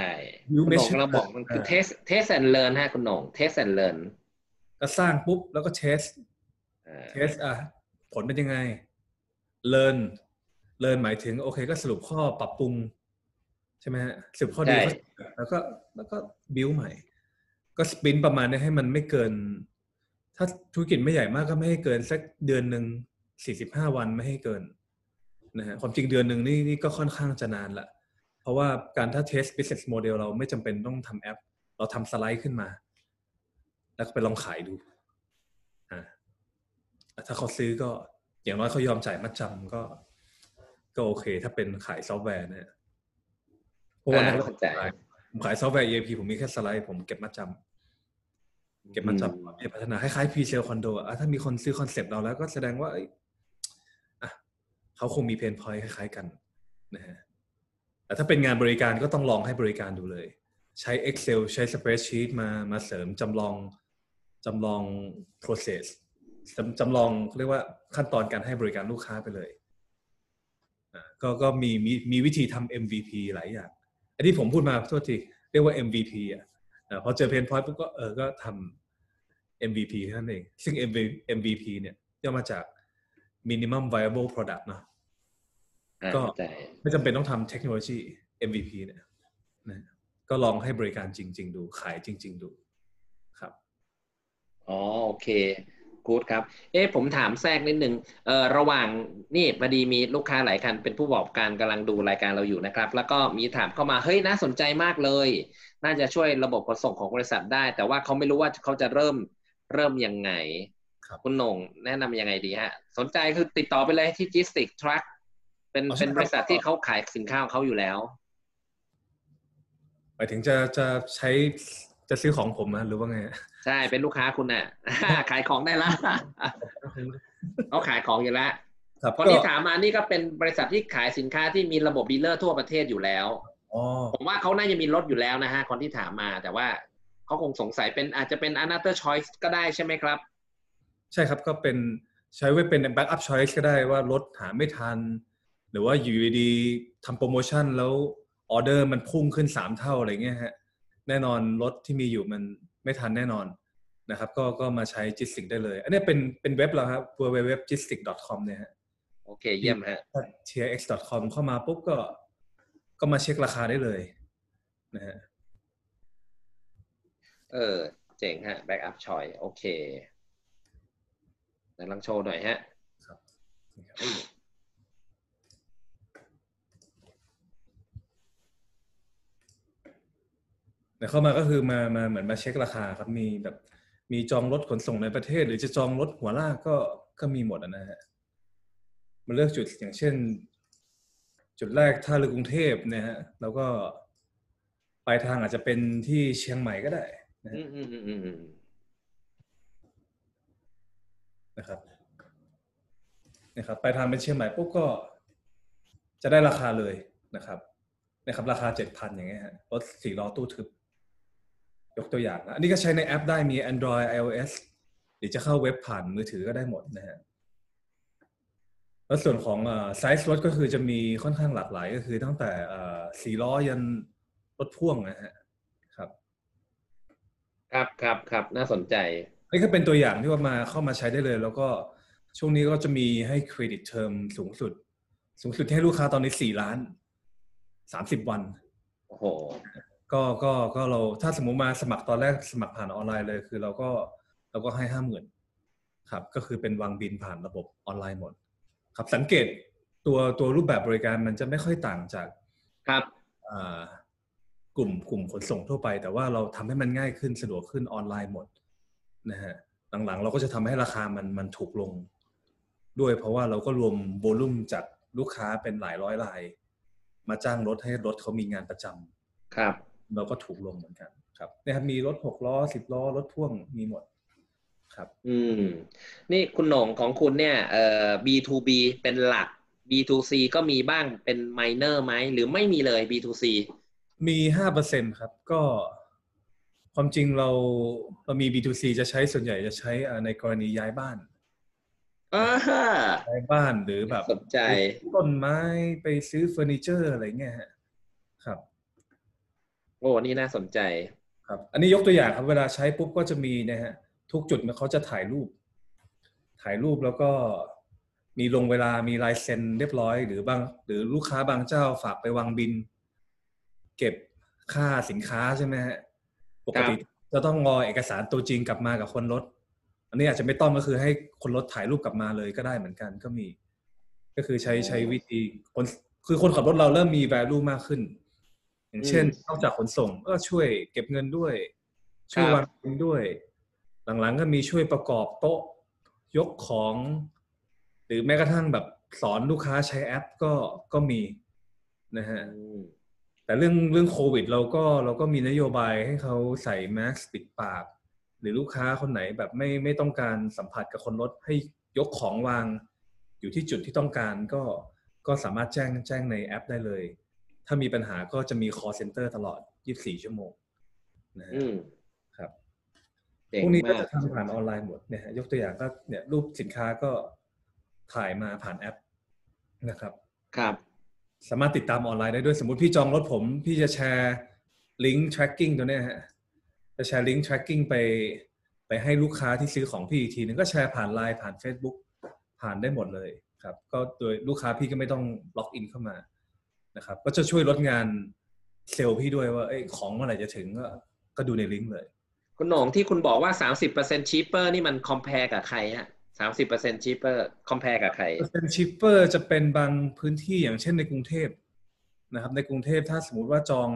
You คุณหนง measure เราบอกมันคืออ่า test test and learn ฮะคุณหนง test and learn ก็สร้างปุ๊บแล้วก็ test อ่า test อะผลเป็นยังไง learn learn หมายถึง โอเคก็สรุปข้อปรับปรุง ใช่ไหมฮะสรุปข้อดีใช่ข้อเสียแล้วก็แล้วก็บิวใหม่ ก็สปรินต์ประมาณนี้ให้มันไม่เกิน ถ้าธุรกิจไม่ใหญ่มากก็ไม่ให้เกินสักเดือนหนึ่งสี่สิบห้าวันไม่ให้เกิน นะฮะความจริงเดือนหนึ่งนี่นี่ก็ค่อนข้างจะนานละ เพราะว่าการถ้าเทส business model เราไม่จำเป็นต้องทำแอป เราทำสไลด์ขึ้นมา แล้วก็ไปลองขายดูอ่าถ้าเขาซื้อก็อย่างน้อยเขายอมจ่ายมัดจำก็ ก็โอเค ถ้าเป็นขายซอฟต์แวร์เนี่ยเพราะว่าอ่าในเข้าใจผมขายซอฟต์แวร์ ERP ผมมีแค่สไลด์ผมเก็บมัดจำเก็บมัดจำไปพัฒนาคล้ายๆ pre sale condo อะถ้ามีคนซื้อ concept เราแล้วก็แสดงว่าเอ้ยอะ เขาคงมี pain point คล้ายๆกันนะฮะแต่ถ้าเป็นงานบริการก็ต้องลองให้บริการดูเลย ใช้ Excel ใช้ Spreadsheet มามาเสริมจำลองจำลอง process จำจำลองเรียกว่าขั้นตอนการให้บริการลูกค้าไปเลยก็ก็มีมีมีวิธีทำ MVP หลายอย่าง อันที่ผมพูดมาโทษทีเรียกว่า MVP อะอะพอเจอเพนพอยต์ปุ๊บก็เออก็ทำ MVP เท่านั้นเอง ซึ่ง MVP เนี่ยย่อมาจาก minimum viable product เนอะอ่าก็เข้าใจไม่จำเป็นต้องทำเทคโนโลยี MVP เนี่ยนะก็ลองให้บริการจริง ๆ ดู ขายจริง ๆ ดูครับอ๋อโอเคกูดครับ เอ๊ะผมถามแทรกนิดนึงเอ่อระหว่างนี่พอดีมีลูกค้าหลายคันเป็นผู้ประกอบการกำลังดูรายการเราอยู่นะครับ แล้วก็มีถามเข้ามาเฮ้ยน่าสนใจมากเลย น่าจะช่วยระบบขนส่งของบริษัทได้ แต่ว่าเขาไม่รู้ว่าเขาจะเริ่มเริ่มยังไง ครับคุณโหน่งแนะนำยังไงดีฮะ สนใจคือติดต่อไปเลยที่ Logistic Truck เป็นอ๋อใช่เป็นครับบริษัทที่เขาขายสินค้าของเขาอยู่แล้วหมายถึงจะจะใช้จะซื้อของผมนะหรือว่าไง ใช่เป็นลูกค้าคุณน่ะ ขายของได้ละเขาขายของอยู่แล้วครับคนก็ที่ถามมานี่ก็เป็นบริษัทที่ขายสินค้าที่มีระบบดีลเลอร์ทั่วประเทศอยู่แล้วอ๋อผมว่าเขาน่าจะมีรถอยู่แล้วนะฮะคนที่ถามมา แต่ว่าเขาคงสงสัยเป็นอาจจะเป็น another choice ก็ได้ใช่ไหมครับ ใช่ครับก็เป็นใช้ไว้เป็น backup choice ก็ได้ว่ารถหาไม่ทัน หรือว่าอยู่ดีๆทำโปรโมชั่นแล้วออเดอร์มันพุ่งขึ้นสามเท่าอะไรเงี้ยฮะแน่นอนรถที่มีอยู่มันไม่ทันแน่นอนนะครับ ก็ก็มาใช้ Gistic ได้เลย อันนี้เป็นเป็นเว็บเราครับ www.gistic.com เนี่ยฮะโอเค เยี่ยมฮะถ้า tx.com เข้ามาปุ๊บก็ ก็มาเช็คราคาได้เลยนะฮะเออ เจ๋งฮะ backup choice โอเค เดี๋ยวลองโชว์หน่อยฮะแต่เข้ามาก็คือมามาเหมือนมาเช็คราคาครับมีแบบมีจองรถขนส่งในประเทศ หรือจะจองรถหัวลากก็ก็มีหมดอะนะฮะมาเลือกจุดอย่างเช่น จุดแรกท่าเรือกรุงเทพเนี่ยฮะแล้วก็ปลายทางอาจจะเป็นที่เชียงใหม่ก็ได้นะ อื ฮะ มอืมอืมอืมอืม นะครับนะครับปลายทางเป็นเชียงใหม่ปุ๊บก็ จะได้ราคาเลยนะครับนะครับราคาเจ็ดพันอย่างเงี้ยรถสี่ล้อตู้ทึบ ยกตัวอย่างนะอันนี้ก็ใช้ในแอปได้มี Android iOS หรือจะเข้าเว็บผ่านมือถือก็ได้หมดนะฮะแล้วส่วนของไซส์รถก็คือจะมีค่อนข้างหลากหลายก็คือตั้งแต่สี่ล้อยันรถพ่วงนะฮะครับ ครับครับครับน่าสนใจ นี่ก็เป็นตัวอย่างที่ว่ามาเข้ามาใช้ได้เลย แล้วก็ช่วงนี้ก็จะมีให้ credit term สูงสุด สูงสุดที่ให้ลูกค้าตอนนี้สี่ล้านสามสิบวัน โอ้โห ก็ก็ก็เราถ้าสมมุติมาสมัครตอนแรกสมัครผ่านออนไลน์เลย คือเราก็เราก็ให้ห้าหมื่นครับ ก็คือเป็นวางบิลผ่านระบบออนไลน์หมด ครับสังเกตตัวตัวรูปแบบบริการมันจะไม่ค่อยต่างจากครับอ่ากลุ่มกลุ่มขนส่งทั่วไป แต่ว่าเราทำให้มันง่ายขึ้นสะดวกขึ้นออนไลน์หมด นะฮะหลังๆ เราก็จะทำให้ราคามันมันถูกลง ด้วยเพราะว่าเราก็รวมโวลุ่มจากลูกค้าเป็นหลายร้อยราย มาจ้างรถให้รถเขามีงานประจำครับ เราก็ถูกลงเหมือนกัน ครับนะครับมีรถหกล้อสิบล้อรถพ่วงมีหมดครับ อืม นี่คุณโหน่งของคุณเนี่ยเอ่อ B2B เป็นหลัก B2C ก็มีบ้างเป็นไมเนอร์ไหมหรือไม่มีเลย B2C มีห้าเปอร์เซ็นครับ ก็ ความจริงเราเรามี B2C จะใช้ส่วนใหญ่จะใช้อ่าในกรณีย้ายบ้านอ่าฮะย้ายบ้านหรือแบบสนใจต้นไม้ไปซื้อเฟอร์นิเจอร์อะไรเงี้ยฮะครับโอ้นี่น่าสนใจครับ อันนี้ยกตัวอย่างครับเวลาใช้ปุ๊บก็จะมีนะฮะทุกจุดเนี่ยเขาจะถ่ายรูป ถ่ายรูปแล้วก็มีลงเวลามีลายเซ็นเรียบร้อย หรือบาง หรือลูกค้าบางเจ้าฝากไปวางบิน เก็บค่าสินค้าใช่ไหมฮะ ปกติจะต้องรอเอกสารตัวจริงกลับมากับคนรถ อันนี้อาจจะไม่ต้องก็คือให้คนรถถ่ายรูปกลับมาเลยก็ได้เหมือนกันก็มี ก็คือใช้ใช้วิธีคนคือคนขับรถเราเริ่มมี value มากขึ้น อย่างเช่นอืมนอกจากขนส่งก็ช่วยเก็บเงินด้วย ช่วยครับวางเงินด้วย หลังๆก็มีช่วยประกอบโต๊ะยกของ หรือแม้กระทั่งแบบสอนลูกค้าใช้แอปก็ก็มีนะฮะอืม แต่เรื่องเรื่องโควิด เราก็เราก็มีนโยบายให้เขาใส่แมสปิดปาก หรือลูกค้าคนไหนแบบไม่ไม่ต้องการสัมผัสกับคนรถให้ยกของวาง อยู่ที่จุดที่ต้องการก็ก็สามารถแจ้งแจ้งในแอปได้เลย ถ้ามีปัญหาก็จะมี call center ตลอด 24 ชั่วโมงนะฮะอืมครับเจ๋งพวกนี้ก็มากจะทำผ่านออนไลน์หมดเนี่ยฮะยกตัวอย่างก็เนี่ยรูปสินค้าก็ถ่ายมาผ่านแอปนะครับ ครับ สามารถติดตามออนไลน์ได้ด้วยสมมติพี่จองรถผม พี่จะแชร์ลิงก์ tracking ตัวเนี้ยฮะจะแชร์ลิงก์ tracking ไปไปให้ลูกค้าที่ซื้อของพี่อีกทีนึงก็แชร์ผ่านไลน์ผ่าน Facebook ผ่านได้หมดเลยครับ ก็โดยลูกค้าพี่ก็ไม่ต้อง login เข้ามานะครับ ก็จะช่วยลดงานเซลล์พี่ด้วยว่าอ้ของเมื่อไหร่จะถึงก็ก็ดูในลิงก์เลย คุณหนงที่คุณบอกว่า 30% cheaper นี่มัน compare กับใครฮะ 30% cheaper compare กับใครเปอร์เซ็นต์ cheaper จะเป็นบางพื้นที่อย่างเช่นในกรุงเทพนะครับ ในกรุงเทพถ้าสมมติว่าจอง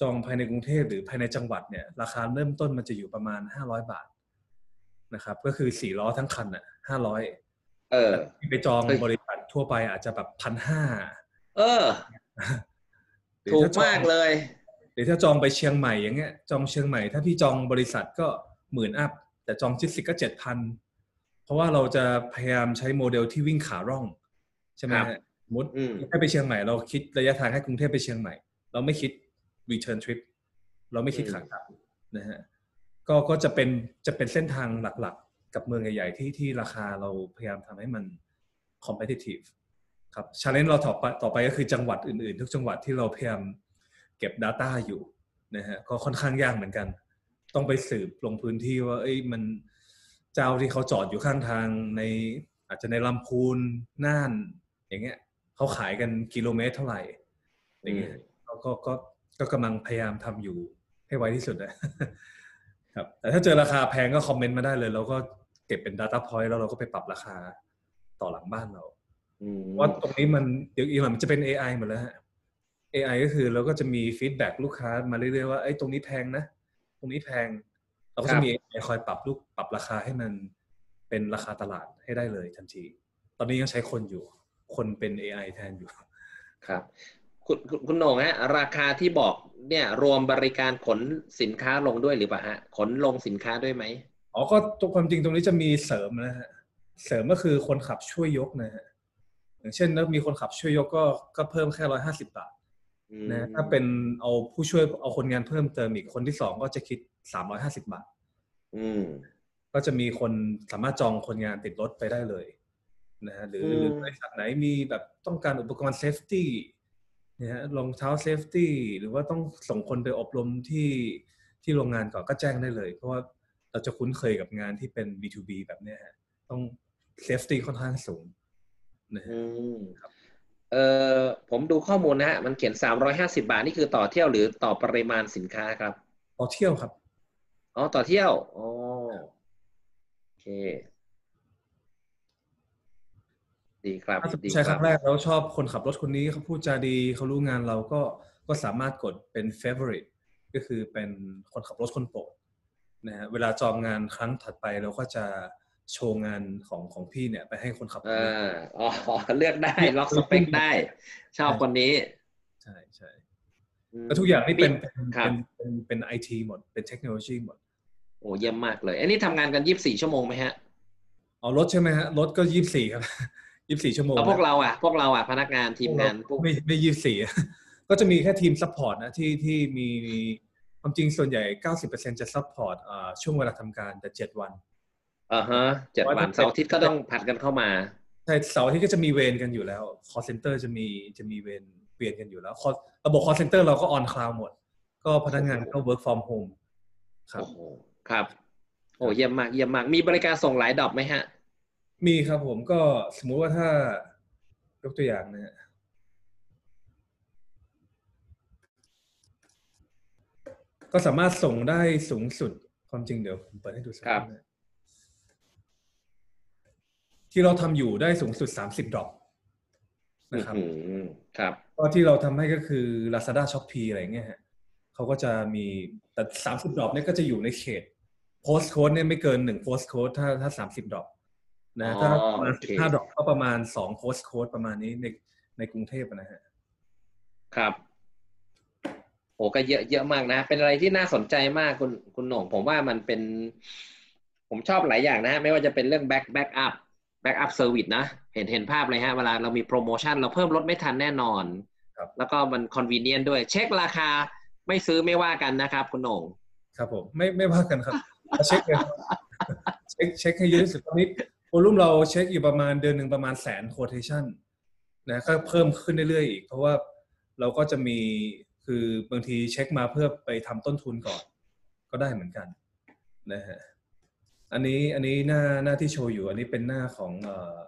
จองภายในกรุงเทพหรือภายในจังหวัดเนี่ย ราคาเริ่มต้นมันจะอยู่ประมาณห้าร้อยบาทนะครับ ก็คือสี่ล้อทั้งคันอะห้าร้อยเออ ไปจองเฮ้ยบริษัททั่วไปอาจจะแบบพันห้าเออ ถูกมากเลยหรือถ้าจองไปเชียงใหม่อย่างเงี้ย จองเชียงใหม่ ถ้าพี่จองบริษัทก็หมื่นอัพแต่จองจิตสิกก็เจ็ดพัน เพราะว่าเราจะพยายามใช้โมเดลที่วิ่งขาร่องใช่ไหมครับฮะสมมติอืมให้ไปเชียงใหม่เราคิดระยะทางให้กรุงเทพไปเชียงใหม่ เราไม่คิด return trip เราไม่คิดอืมขากลับนะฮะก็ก็จะเป็นจะเป็นเส้นทางหลักๆ กับเมืองใหญ่ๆ ที่ที่ราคาเราพยายามทำให้มัน competitive ครับ challenge เราต่อไปต่อไปก็คือจังหวัดอื่นๆ ทุกจังหวัดที่เราพยายามเก็บ Data อยู่นะฮะก็ค่อนข้างยากเหมือนกัน ต้องไปสืบลงพื้นที่ว่าเอ้ยมัน เจ้าที่เขาจอดอยู่ข้างทางในอาจจะในลำพูนน่าน อย่างเงี้ยเขาขายกันกิโลเมตรเท่าไหร่อย่างเงี้ยก็ก็ก็ก็กำลังพยายามทำอยู่ให้ไวที่สุดนะครับ แต่ถ้าเจอราคาแพงก็ comment มาได้เลยเราก็เก็บเป็น Data Point แล้วเราก็ไปปรับราคาต่อหลังบ้านเราอืมว่าตรงนี้มันเดี๋ยวอีกหน่อยมันจะเป็น AI หมดแล้วฮะ AI ก็คือเราก็จะมี feedback ลูกค้ามาเรื่อยๆว่าไอ้ยตรงนี้แพงนะ ตรงนี้แพง เราก็จะมี AI คอยปรับลูกปรับราคาให้มันเป็นราคาตลาดให้ได้เลยทันที ตอนนี้ยังใช้คนอยู่ คนเป็น AI แทนอยู่ ครับ คุณคุณคุณโหน่งฮะ ราคาที่บอกเนี่ยรวมบริการขนสินค้าลงด้วยหรือเปล่าฮะ ขนลงสินค้าด้วยไหมอ๋อก็ตัวความจริงตรงนี้จะมีเสริมนะฮะ เสริมก็คือคนขับช่วยยกนะฮะ อย่างเช่นถ้ามีคนขับช่วยยกก็ก็เพิ่มแค่ร้อยห้าสิบาทอืม นะถ้าเป็นเอาผู้ช่วยเอาคนงานเพิ่มเติมอีกคนที่สองก็จะคิดสามร้อยห้าสิบาทอืมก็จะมีคนสามารถจองคนงานติดรถไปได้เลยนะฮะหรืออืมหรือบริษัทไหนมีแบบต้องการอุปกรณ์ safety นะฮะรองเท้า safety หรือว่าต้องส่งคนไปอบรมที่ที่โรงงานก่อนก็แจ้งได้เลย เพราะว่าเราจะคุ้นเคยกับงานที่เป็น B2B แบบเนี้ยฮะต้อง safety ค่อนข้างสูงนะฮะอืม เออผมดูข้อมูลนะฮะมันเขียนสามร้อยห้าสิบาทนี่คือต่อเที่ยวหรือต่อปริมาณสินค้าครับ ต่อเที่ยวครับอ๋อต่อเที่ยวอ๋อโอเค ดีครับถ้าสมมดีติใช้คครัรั้บ งแรกแล้วชอบคนขับรถคนนี้เขาพูดจาดีเขารู้งานเราก็ก็สามารถกดเป็น favorite ก็คือเป็นคนขับรถคนโปรดนะฮะเวลาจองงานครั้งถัดไปเราก็จะ โชว์งานของของพี่เนี่ยไปให้คนขับรเอถออ๋อเลือกได้ล็อกสเปคได้ ชอบคนนี้ ใช่ใช่อืมแล้วทุกอย่างนี่เป็นเป็นครับเป็นเป็นเป็นไอทีหมดเป็นเทคโนโลยีหมด โอ้เยี่ยมมากเลยอันนี้ทำงานกันยี่สิบสี่ชั่วโมงไหมฮะเอารถใช่ไหมฮะรถก็ยี่สิบสี่ครับยี่สิบสี่ชั่วโมงแล้วพวกเราอะพวกเราอะพนักงานทีมงานพวกไม่ไม่ยี่สี่ก็จะมีแค่ทีม support นะที่ที่มีมีความจริงส่วนใหญ่ 90%จะ support ช่วงเวลาทำการแต่ 7 วัน อ่าฮะเจ็ดวันเสาร์อาทิตย์ก็ต้องผลัดกันเข้ามาใช่เสาร์อาทิตย์ก็จะมีเวรกันอยู่แล้ว call center จะมีจะมีเวรเปลี่ยนกันอยู่แล้ว call ระบบ call center เราก็ on cloud หมด ก็พนักงานก็ work from home ครับโอ้โหครับ โอ้เยี่ยมมากเยี่ยมมาก มีบริการส่งหลายดอกไหมฮะ มีครับผมก็สมมุติว่าถ้ายกตัวอย่างนะฮะก็สามารถส่งได้สูงสุดความจริงเดี๋ยวผมเปิดให้ดูสักครับนะ ที่เราทำอยู่ได้สูงสุด 30 ดอกนะครับอืมครับก็ที่เราทำให้ก็คือ Lazada Shopee อะไรเงี้ยฮะเขาก็จะมีแต่30ดอกเนี่ยก็จะอยู่ในเขต post code เนี่ยไม่เกินหนึ่ง post code ถ้าถ้า30ดอกนะอ๋อถ้าประมาณโอเคสิบห้าดอกก็ประมาณสองโพสต์โค้ดประมาณนี้ในในกรุงเทพอะนะฮะครับโอ้ก็เยอะเยอะมากนะ เป็นอะไรที่น่าสนใจมากคุณคุณโหน่งผมว่ามันเป็น ผมชอบหลายอย่างนะฮะไม่ว่าจะเป็นเรื่อง back backup backup service นะ เห็นเห็นภาพเลยฮะ เวลาเรามีโปรโมชั่นเราเพิ่มลดไม่ทันแน่นอนครับแล้วก็มัน convenient ด้วย เช็คราคาไม่ซื้อไม่ว่ากันนะครับคุณโหน่งครับผมไม่ไม่ว่ากันครับเอาเช็คเลยครับเช็คเช็คให้เยอะที่สุดตอนนี้ volume เราเช็คอยู่ประมาณเดือนหนึ่งประมาณแสน quotationนะก็เพิ่มขึ้นเรื่อยๆอีก เพราะว่าเราก็จะมีคือบางทีเช็คมาเพื่อไปทำต้นทุนก่อน ก็ได้เหมือนกันนะฮะ อันนี้อันนี้หน้าหน้าที่โชว์อยู่ อันนี้เป็นหน้าของเอ่อ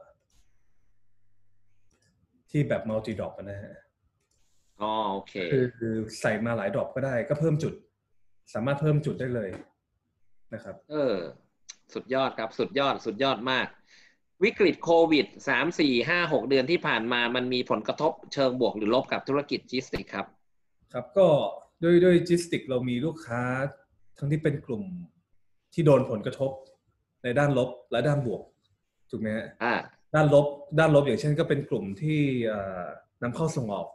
ที่แบบมัลติดอกนะฮะอ๋อโอเค คือคือใส่มาหลายดรอปก็ได้ ก็เพิ่มจุด สามารถเพิ่มจุดได้เลยนะครับ เออ สุดยอดครับสุดยอดสุดยอดมาก วิกฤตโควิดสามสี่ห้าหกเดือนที่ผ่านมามันมีผลกระทบเชิงบวกหรือลบกับธุรกิจจิสติกครับ ครับก็ด้วยด้วยจิสติกเรามีลูกค้าทั้งที่เป็นกลุ่มที่โดนผลกระทบ ในด้านลบและด้านบวกถูกไหมฮะอ่าด้านลบด้านลบอย่างเช่นก็เป็นกลุ่มที่เอ่อนำเข้าส่งออก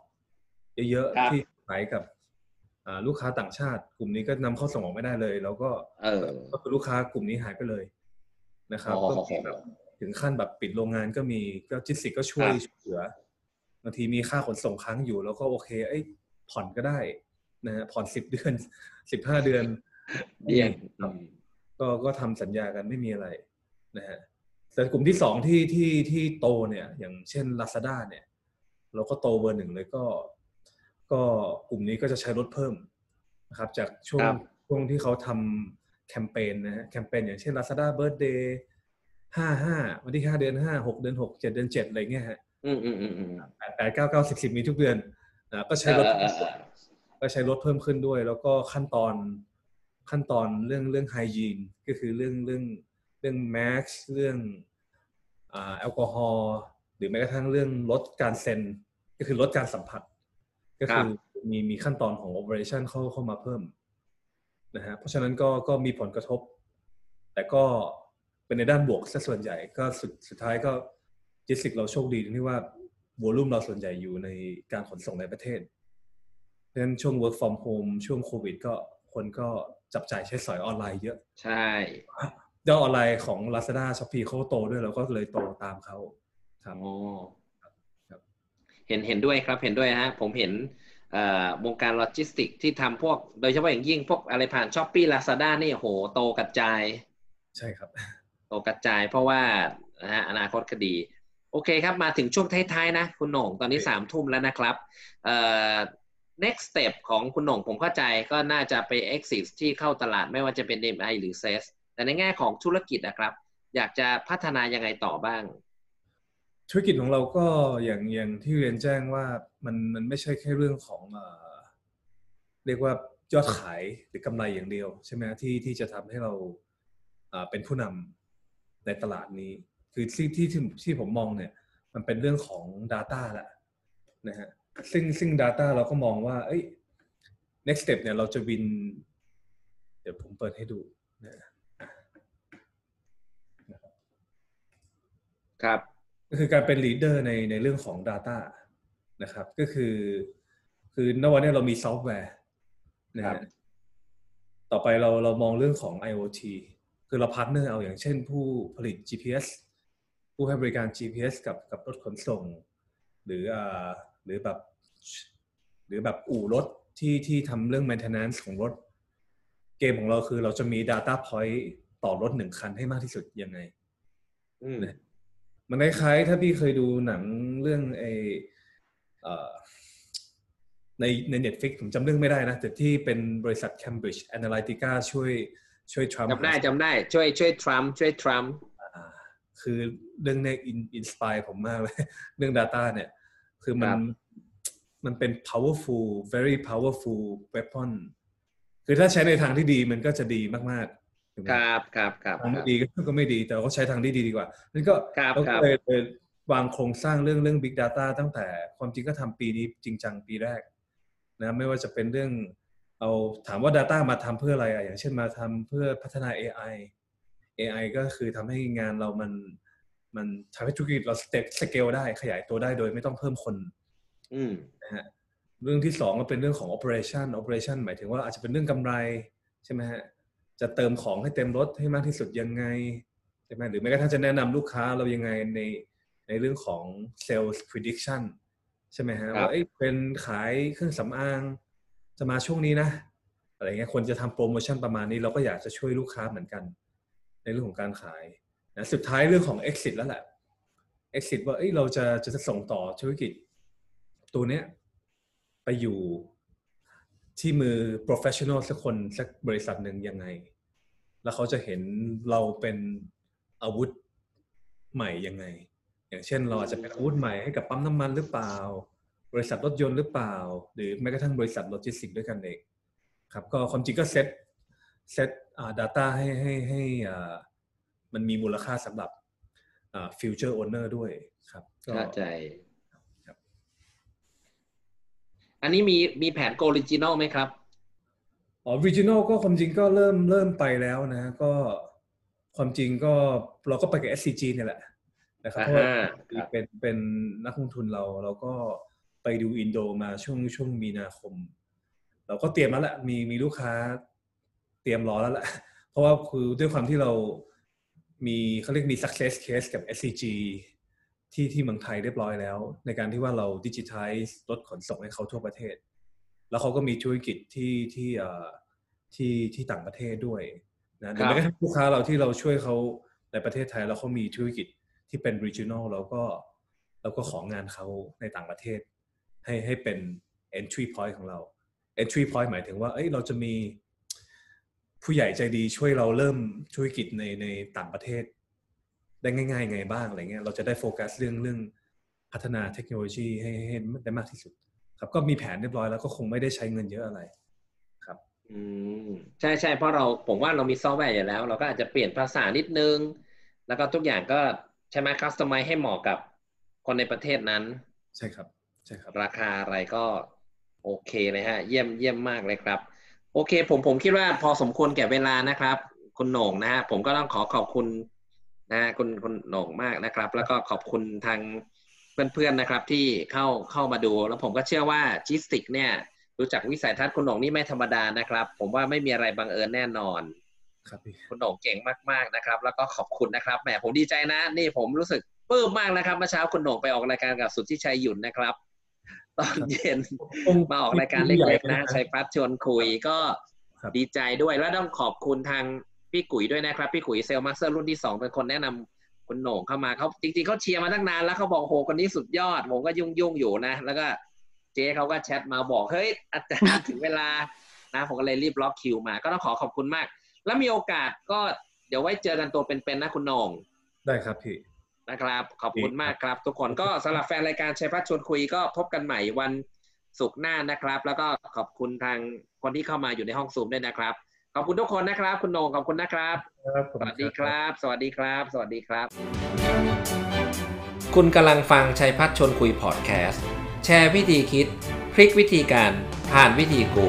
เยอะครับๆที่ขายกับอ่าลูกค้าต่างชาติ กลุ่มนี้ก็นำเข้าส่งออกไม่ได้เลย แล้วก็เออก็คือลูกค้ากลุ่มนี้หายไปเลยนะครับอ๋อก็มีแบบถึงขั้นแบบปิดโรงงานก็มีก็จิสติกก็ช่วยครับช่วยเหลือบางทีมีค่าขนส่งค้างอยู่ แล้วก็โอเคเอ้ยผ่อนก็ได้นะฮะผ่อนสิบเดือนสิบห้าเดือนเยี่ยมครับ ก็ก็ทำสัญญากันไม่มีอะไรนะฮะแต่กลุ่มที่สองที่ที่ที่โตเนี่ย อย่างเช่น Lazada เนี่ย เราก็โตเบอร์หนึ่งเลยก็ ก็กลุ่มนี้ก็จะใช้ลดเพิ่มนะครับ จากช่วงครับช่วงที่เขาทำแคมเปญนะฮะแคมเปญอย่างเช่น Lazada Birthday ห้าห้าวันที่ห้าเดือนห้าหกเดือนหกเจ็ดเดือนเจ็ดอะไรเงี้ยฮะอืมอืมอืมอืมแปดแปดเก้าเก้าสิบสิบมีทุกเดือนนะก็ใช้ลดเออเออเออก็ใช้ลดเพิ่มขึ้นด้วย แล้วก็ขั้นตอน ขั้นตอนเรื่องเรื่องไฮยีนก็คือเรื่องเรื่องเรื่องแม็กซ์เรื่องอ่าแอลกอฮอล์หรือแม้กระทั่งเรื่องลดการเซ็น ก็คือลดการสัมผัส ก็คือมีมีขั้นตอนของ operation เข้าเข้ามาเพิ่มนะฮะเพราะฉะนั้นก็ก็มีผลกระทบ แต่ก็เป็นในด้านบวกซะส่วนใหญ่ก็สุดสุดท้ายก็จิสิกเราโชคดีตรงที่ว่าวอลุ่มเราส่วนใหญ่อยู่ในการขนส่งในประเทศเพราะฉะนั้นช่วง work from home ช่วงโควิด ก็ คนก็จับจ่ายใช้สอยออนไลน์เยอะ ใช่ยอดออนไลน์ของ Lazada Shopee เขาโตด้วยเราก็เลยโตตามเขาครับโอ้ครับเห็นเห็นด้วยครับเห็นด้วยฮะ ผมเห็นเอ่อวงการโลจิสติกที่ทำพวก โดยเฉพาะอย่างยิ่งพวกอะไรผ่าน Shopee Lazada นี่โหโตกระจาย ใช่ครับ โตกระจายเพราะว่านะฮะอนาคตดี โอเคครับ มาถึงช่วงท้ายๆนะ คุณโหน่งตอนนี้โอเคสามทุ่มแล้วนะครับเอ่อ next step ของคุณโหน่งผมเข้าใจก็น่าจะไป exit ที่เข้าตลาดไม่ว่าจะเป็น MI หรือ SES แต่ในแง่ของธุรกิจนะครับ อยากจะพัฒนายังไงต่อบ้าง ธุรกิจของเราก็อย่างอย่างที่เรียนแจ้งว่ามันมันไม่ใช่แค่เรื่องของเรียกว่ายอดขายหรือกำไรอย่างเดียว ใช่ไหมที่ที่จะทำให้เราเป็นผู้นำในตลาดนี้ คือที่ที่ที่ที่ผมมองเนี่ย มันเป็นเรื่องของ Data แหละนะฮะ ซึ่งซึ่ง Data เราก็มองว่า เอ้ย next step เนี่ยเราจะ win เดี๋ยวผมเปิดให้ดูนะครับก็คือการเป็น leader ในในเรื่องของ Data นะครับ ก็คือ คือวันนี้เรามีซอฟต์แวร์นะครัฮะบต่อไปเราเรามองเรื่องของ IoT คือเรา partner เอาอย่างเช่นผู้ผลิต GPS ผู้ให้บริการ GPS กับกับรถขนส่ง หรืออ่า หรือแบบ หรือแบบอู่รถที่ที่ทำเรื่อง maintenance ของรถ เกมของเราคือเราจะมี Data Point ต่อรถหนึ่งคันให้มากที่สุดยังไงอืมมันคล้ายๆถ้าพี่เคยดูหนังเรื่องไอเอ่อในใน Netflix ผมจำเรื่องไม่ได้นะ แต่ที่เป็นบริษัท Cambridge Analytica ช่วยช่วยทรัมป์จำได้จำได้ช่วยช่วยทรัมป์ช่วยทรัมป์อ่าคือเรื่องเนี้ย in inspire ผมมากเลย เรื่อง Data เนี่ย คือมันมันเป็น powerful very powerful weapon คือถ้าใช้ในทางที่ดีมันก็จะดีมากๆถูกไหมครับครับครับครับทางคไม่ดีก็ก็ไม่ดี แต่เราก็ใช้ทางที่ดีดีกว่านั่นก็ครับเราก็รับเลยเลยวางโครงสร้างเรื่องเรื่อง Big Data ตั้งแต่ความจริงก็ทำปีนี้จริงจังปีแรกนะไม่ว่าจะเป็นเรื่องเอาถามว่า Data มาทำเพื่ออะไรอะอย่างเช่นมาทำเพื่อพัฒนา AI AI ก็คือทำให้งานเรามัน มันทำให้ธุรกิจเราสเต็สเกลได้ขยายตัวได้โดยไม่ต้องเพิ่มคนอืมนะฮะเรื่องที่สองก็เป็นเรื่องของ operation operation หมายถึงว่าอาจจะเป็นเรื่องกำไรใช่ไหมฮะจะเติมของให้เต็มรถให้มากที่สุดยังไงใช่ไหมหรือแม้กระทั่งจะแนะนำลูกค้าเรายังไงในในเรื่องของ sales prediction ใช่ไหมฮะครับว่าเอ้ยเป็นขายเครื่องสำอางจะมาช่วงนี้นะอะไรเงี้ยคนจะทำโปรโมชั่นประมาณนี้เราก็อยากจะช่วยลูกค้าเหมือนกัน ในเรื่องของการขาย นะสุดท้ายเรื่องของ exit แล้วแหละ exit ว่าเอ้ยเราจะจะส่งต่อธุรกิจ ตัวเนี้ยไปอยู่ที่มือ professional สักคนสักบริษัทหนึ่งยังไง แล้วเขาจะเห็นเราเป็นอาวุธใหม่ยังไง อย่างเช่นเราอาจจะเป็นอาวุธใหม่ให้กับปั๊มน้ำมันหรือเปล่า บริษัทรถยนต์หรือเปล่า หรือแม้กระทั่งบริษัทโลจิสติกส์ด้วยกันเองครับ ก็ความจริงก็ set set อ่า data ให้ให้ให้อ่า มันมีมูลค่าสำหรับอ่า future owner ด้วยครับก็เข้าใจครับอันนี้มีมีแผน go regional ไหมครับอ๋อ regional ก็ความจริงก็เริ่มเริ่มไปแล้วนะ ก็ความจริงก็เราก็ไปกับ SCG เนี่ยแหละนะครับอ่าเพราะว่าฮะครับเป็นเป็นนักลงทุนเราเราก็ไปดูอินโดมาช่วงช่วงมีนาคม เราก็เตรียมแล้วแหละมีมีลูกค้าเตรียมรอแล้วแหละเพราะว่าคือด้วยความที่เรา มีเขาเรียกมี success case กับ SCG ที่ที่เมืองไทยเรียบร้อยแล้ว ในการที่ว่าเราดิจิทัลรถขนส่งให้เขาทั่วประเทศ แล้วเขาก็มีธุรกิจที่ที่เอ่อที่ที่ต่างประเทศด้วยนะหรือแม้กระทั่งลูกค้าเราที่เราช่วยเขาในประเทศไทยแล้วเขามีธุรกิจที่เป็น regional เราก็เราก็ของานเขาในต่างประเทศ ให้ให้เป็น entry point ของเรา entry point หมายถึงว่าเอ้ยเราจะมี ผู้ใหญ่ใจดีช่วยเราเริ่มธุรกิจในในต่างประเทศ ได้ง่ายๆไงบ้างอะไรเงี้ยเราจะได้โฟกัสเรื่องเรื่องพัฒนาเทคโนโลยีให้ให้ได้มากที่สุด ครับก็มีแผนเรียบร้อยแล้วก็คงไม่ได้ใช้เงินเยอะอะไรครับ อืมใช่ใช่เพราะเราผมว่าเรามีซอฟต์แวร์อยู่แล้ว เราก็อาจจะเปลี่ยนภาษานิดนึง แล้วก็ทุกอย่างก็ใช่ไหม customize ให้เหมาะกับคนในประเทศนั้น ใช่ครับใช่ครับ ราคาอะไรก็โอเคเลยฮะ เยี่ยมเยี่ยมมากเลยครับ โอเค ผมผมคิดว่าพอสมควรแก่เวลานะครับ คุณโหน่งนะฮะผมก็ต้องขอขอบคุณนะฮะคุณคุณโหน่งมากนะครับ แล้วก็ขอบคุณทางเพื่อนๆนะครับ ที่เข้าเข้ามาดู แล้วผมก็เชื่อว่าจิสติก เนี่ย รู้จักวิสัยทัศน์คุณโหน่งนี่ไม่ธรรมดานะครับ ผมว่าไม่มีอะไรบังเอิญแน่นอนครับพี่คุณโหน่งเก่งมากๆนะครับ แล้วก็ขอบคุณนะครับแหมผมดีใจนะ นี่ผมรู้สึกปลื้มมากนะครับเมื่อเช้าคุณโหน่งไปออกรายการกับสุทธิชัยหยุ่นนะครับ ตอนเย็นมาออกรายการเล็กๆนะชัยพัฒน์ชวนคุยก็ครับดีใจด้วยแล้วต้องขอบคุณทางพี่กุ๋ยด้วยนะครับ พี่กุ๋ย Sales Master รุ่นที่สองเป็นคนแนะนำคุณโหน่งเข้ามาเขาจริงๆเขาเชียร์มาตั้งนานแล้วเขาบอกโหคนนี้สุดยอด ผมก็ยุ่งๆอยู่นะ แล้วก็เจ๊เขาก็แชทมาบอกเฮ้ยอาจารย์ถึงเวลานะผมก็เลยรีบล็อกคิวมา ก็ต้องขอขอบคุณมาก แล้วมีโอกาสก็เดี๋ยวไว้เจอกันตัวเป็นๆนะคุณโหน่งได้ครับพี่ นะครับ ขอบคุณมากครับ ทุกคนก็สำหรับแฟนรายการชัยพัชร์ชวนคุยก็พบกันใหม่วันศุกร์หน้านะครับ แล้วก็ขอบคุณทางคนที่เข้ามาอยู่ในห้องซูมด้วยนะครับ ขอบคุณทุกคนนะครับ คุณโหนงขอบคุณนะครับครับขสอบณวัสดีครับ สวัสดีครับ สวัสดีครับ คุณกำลังฟังชัยพัฒน์ชวนคุยพอดแคสต์แชร์วิธีคิด พลิกวิธีการผ่านวิธีกู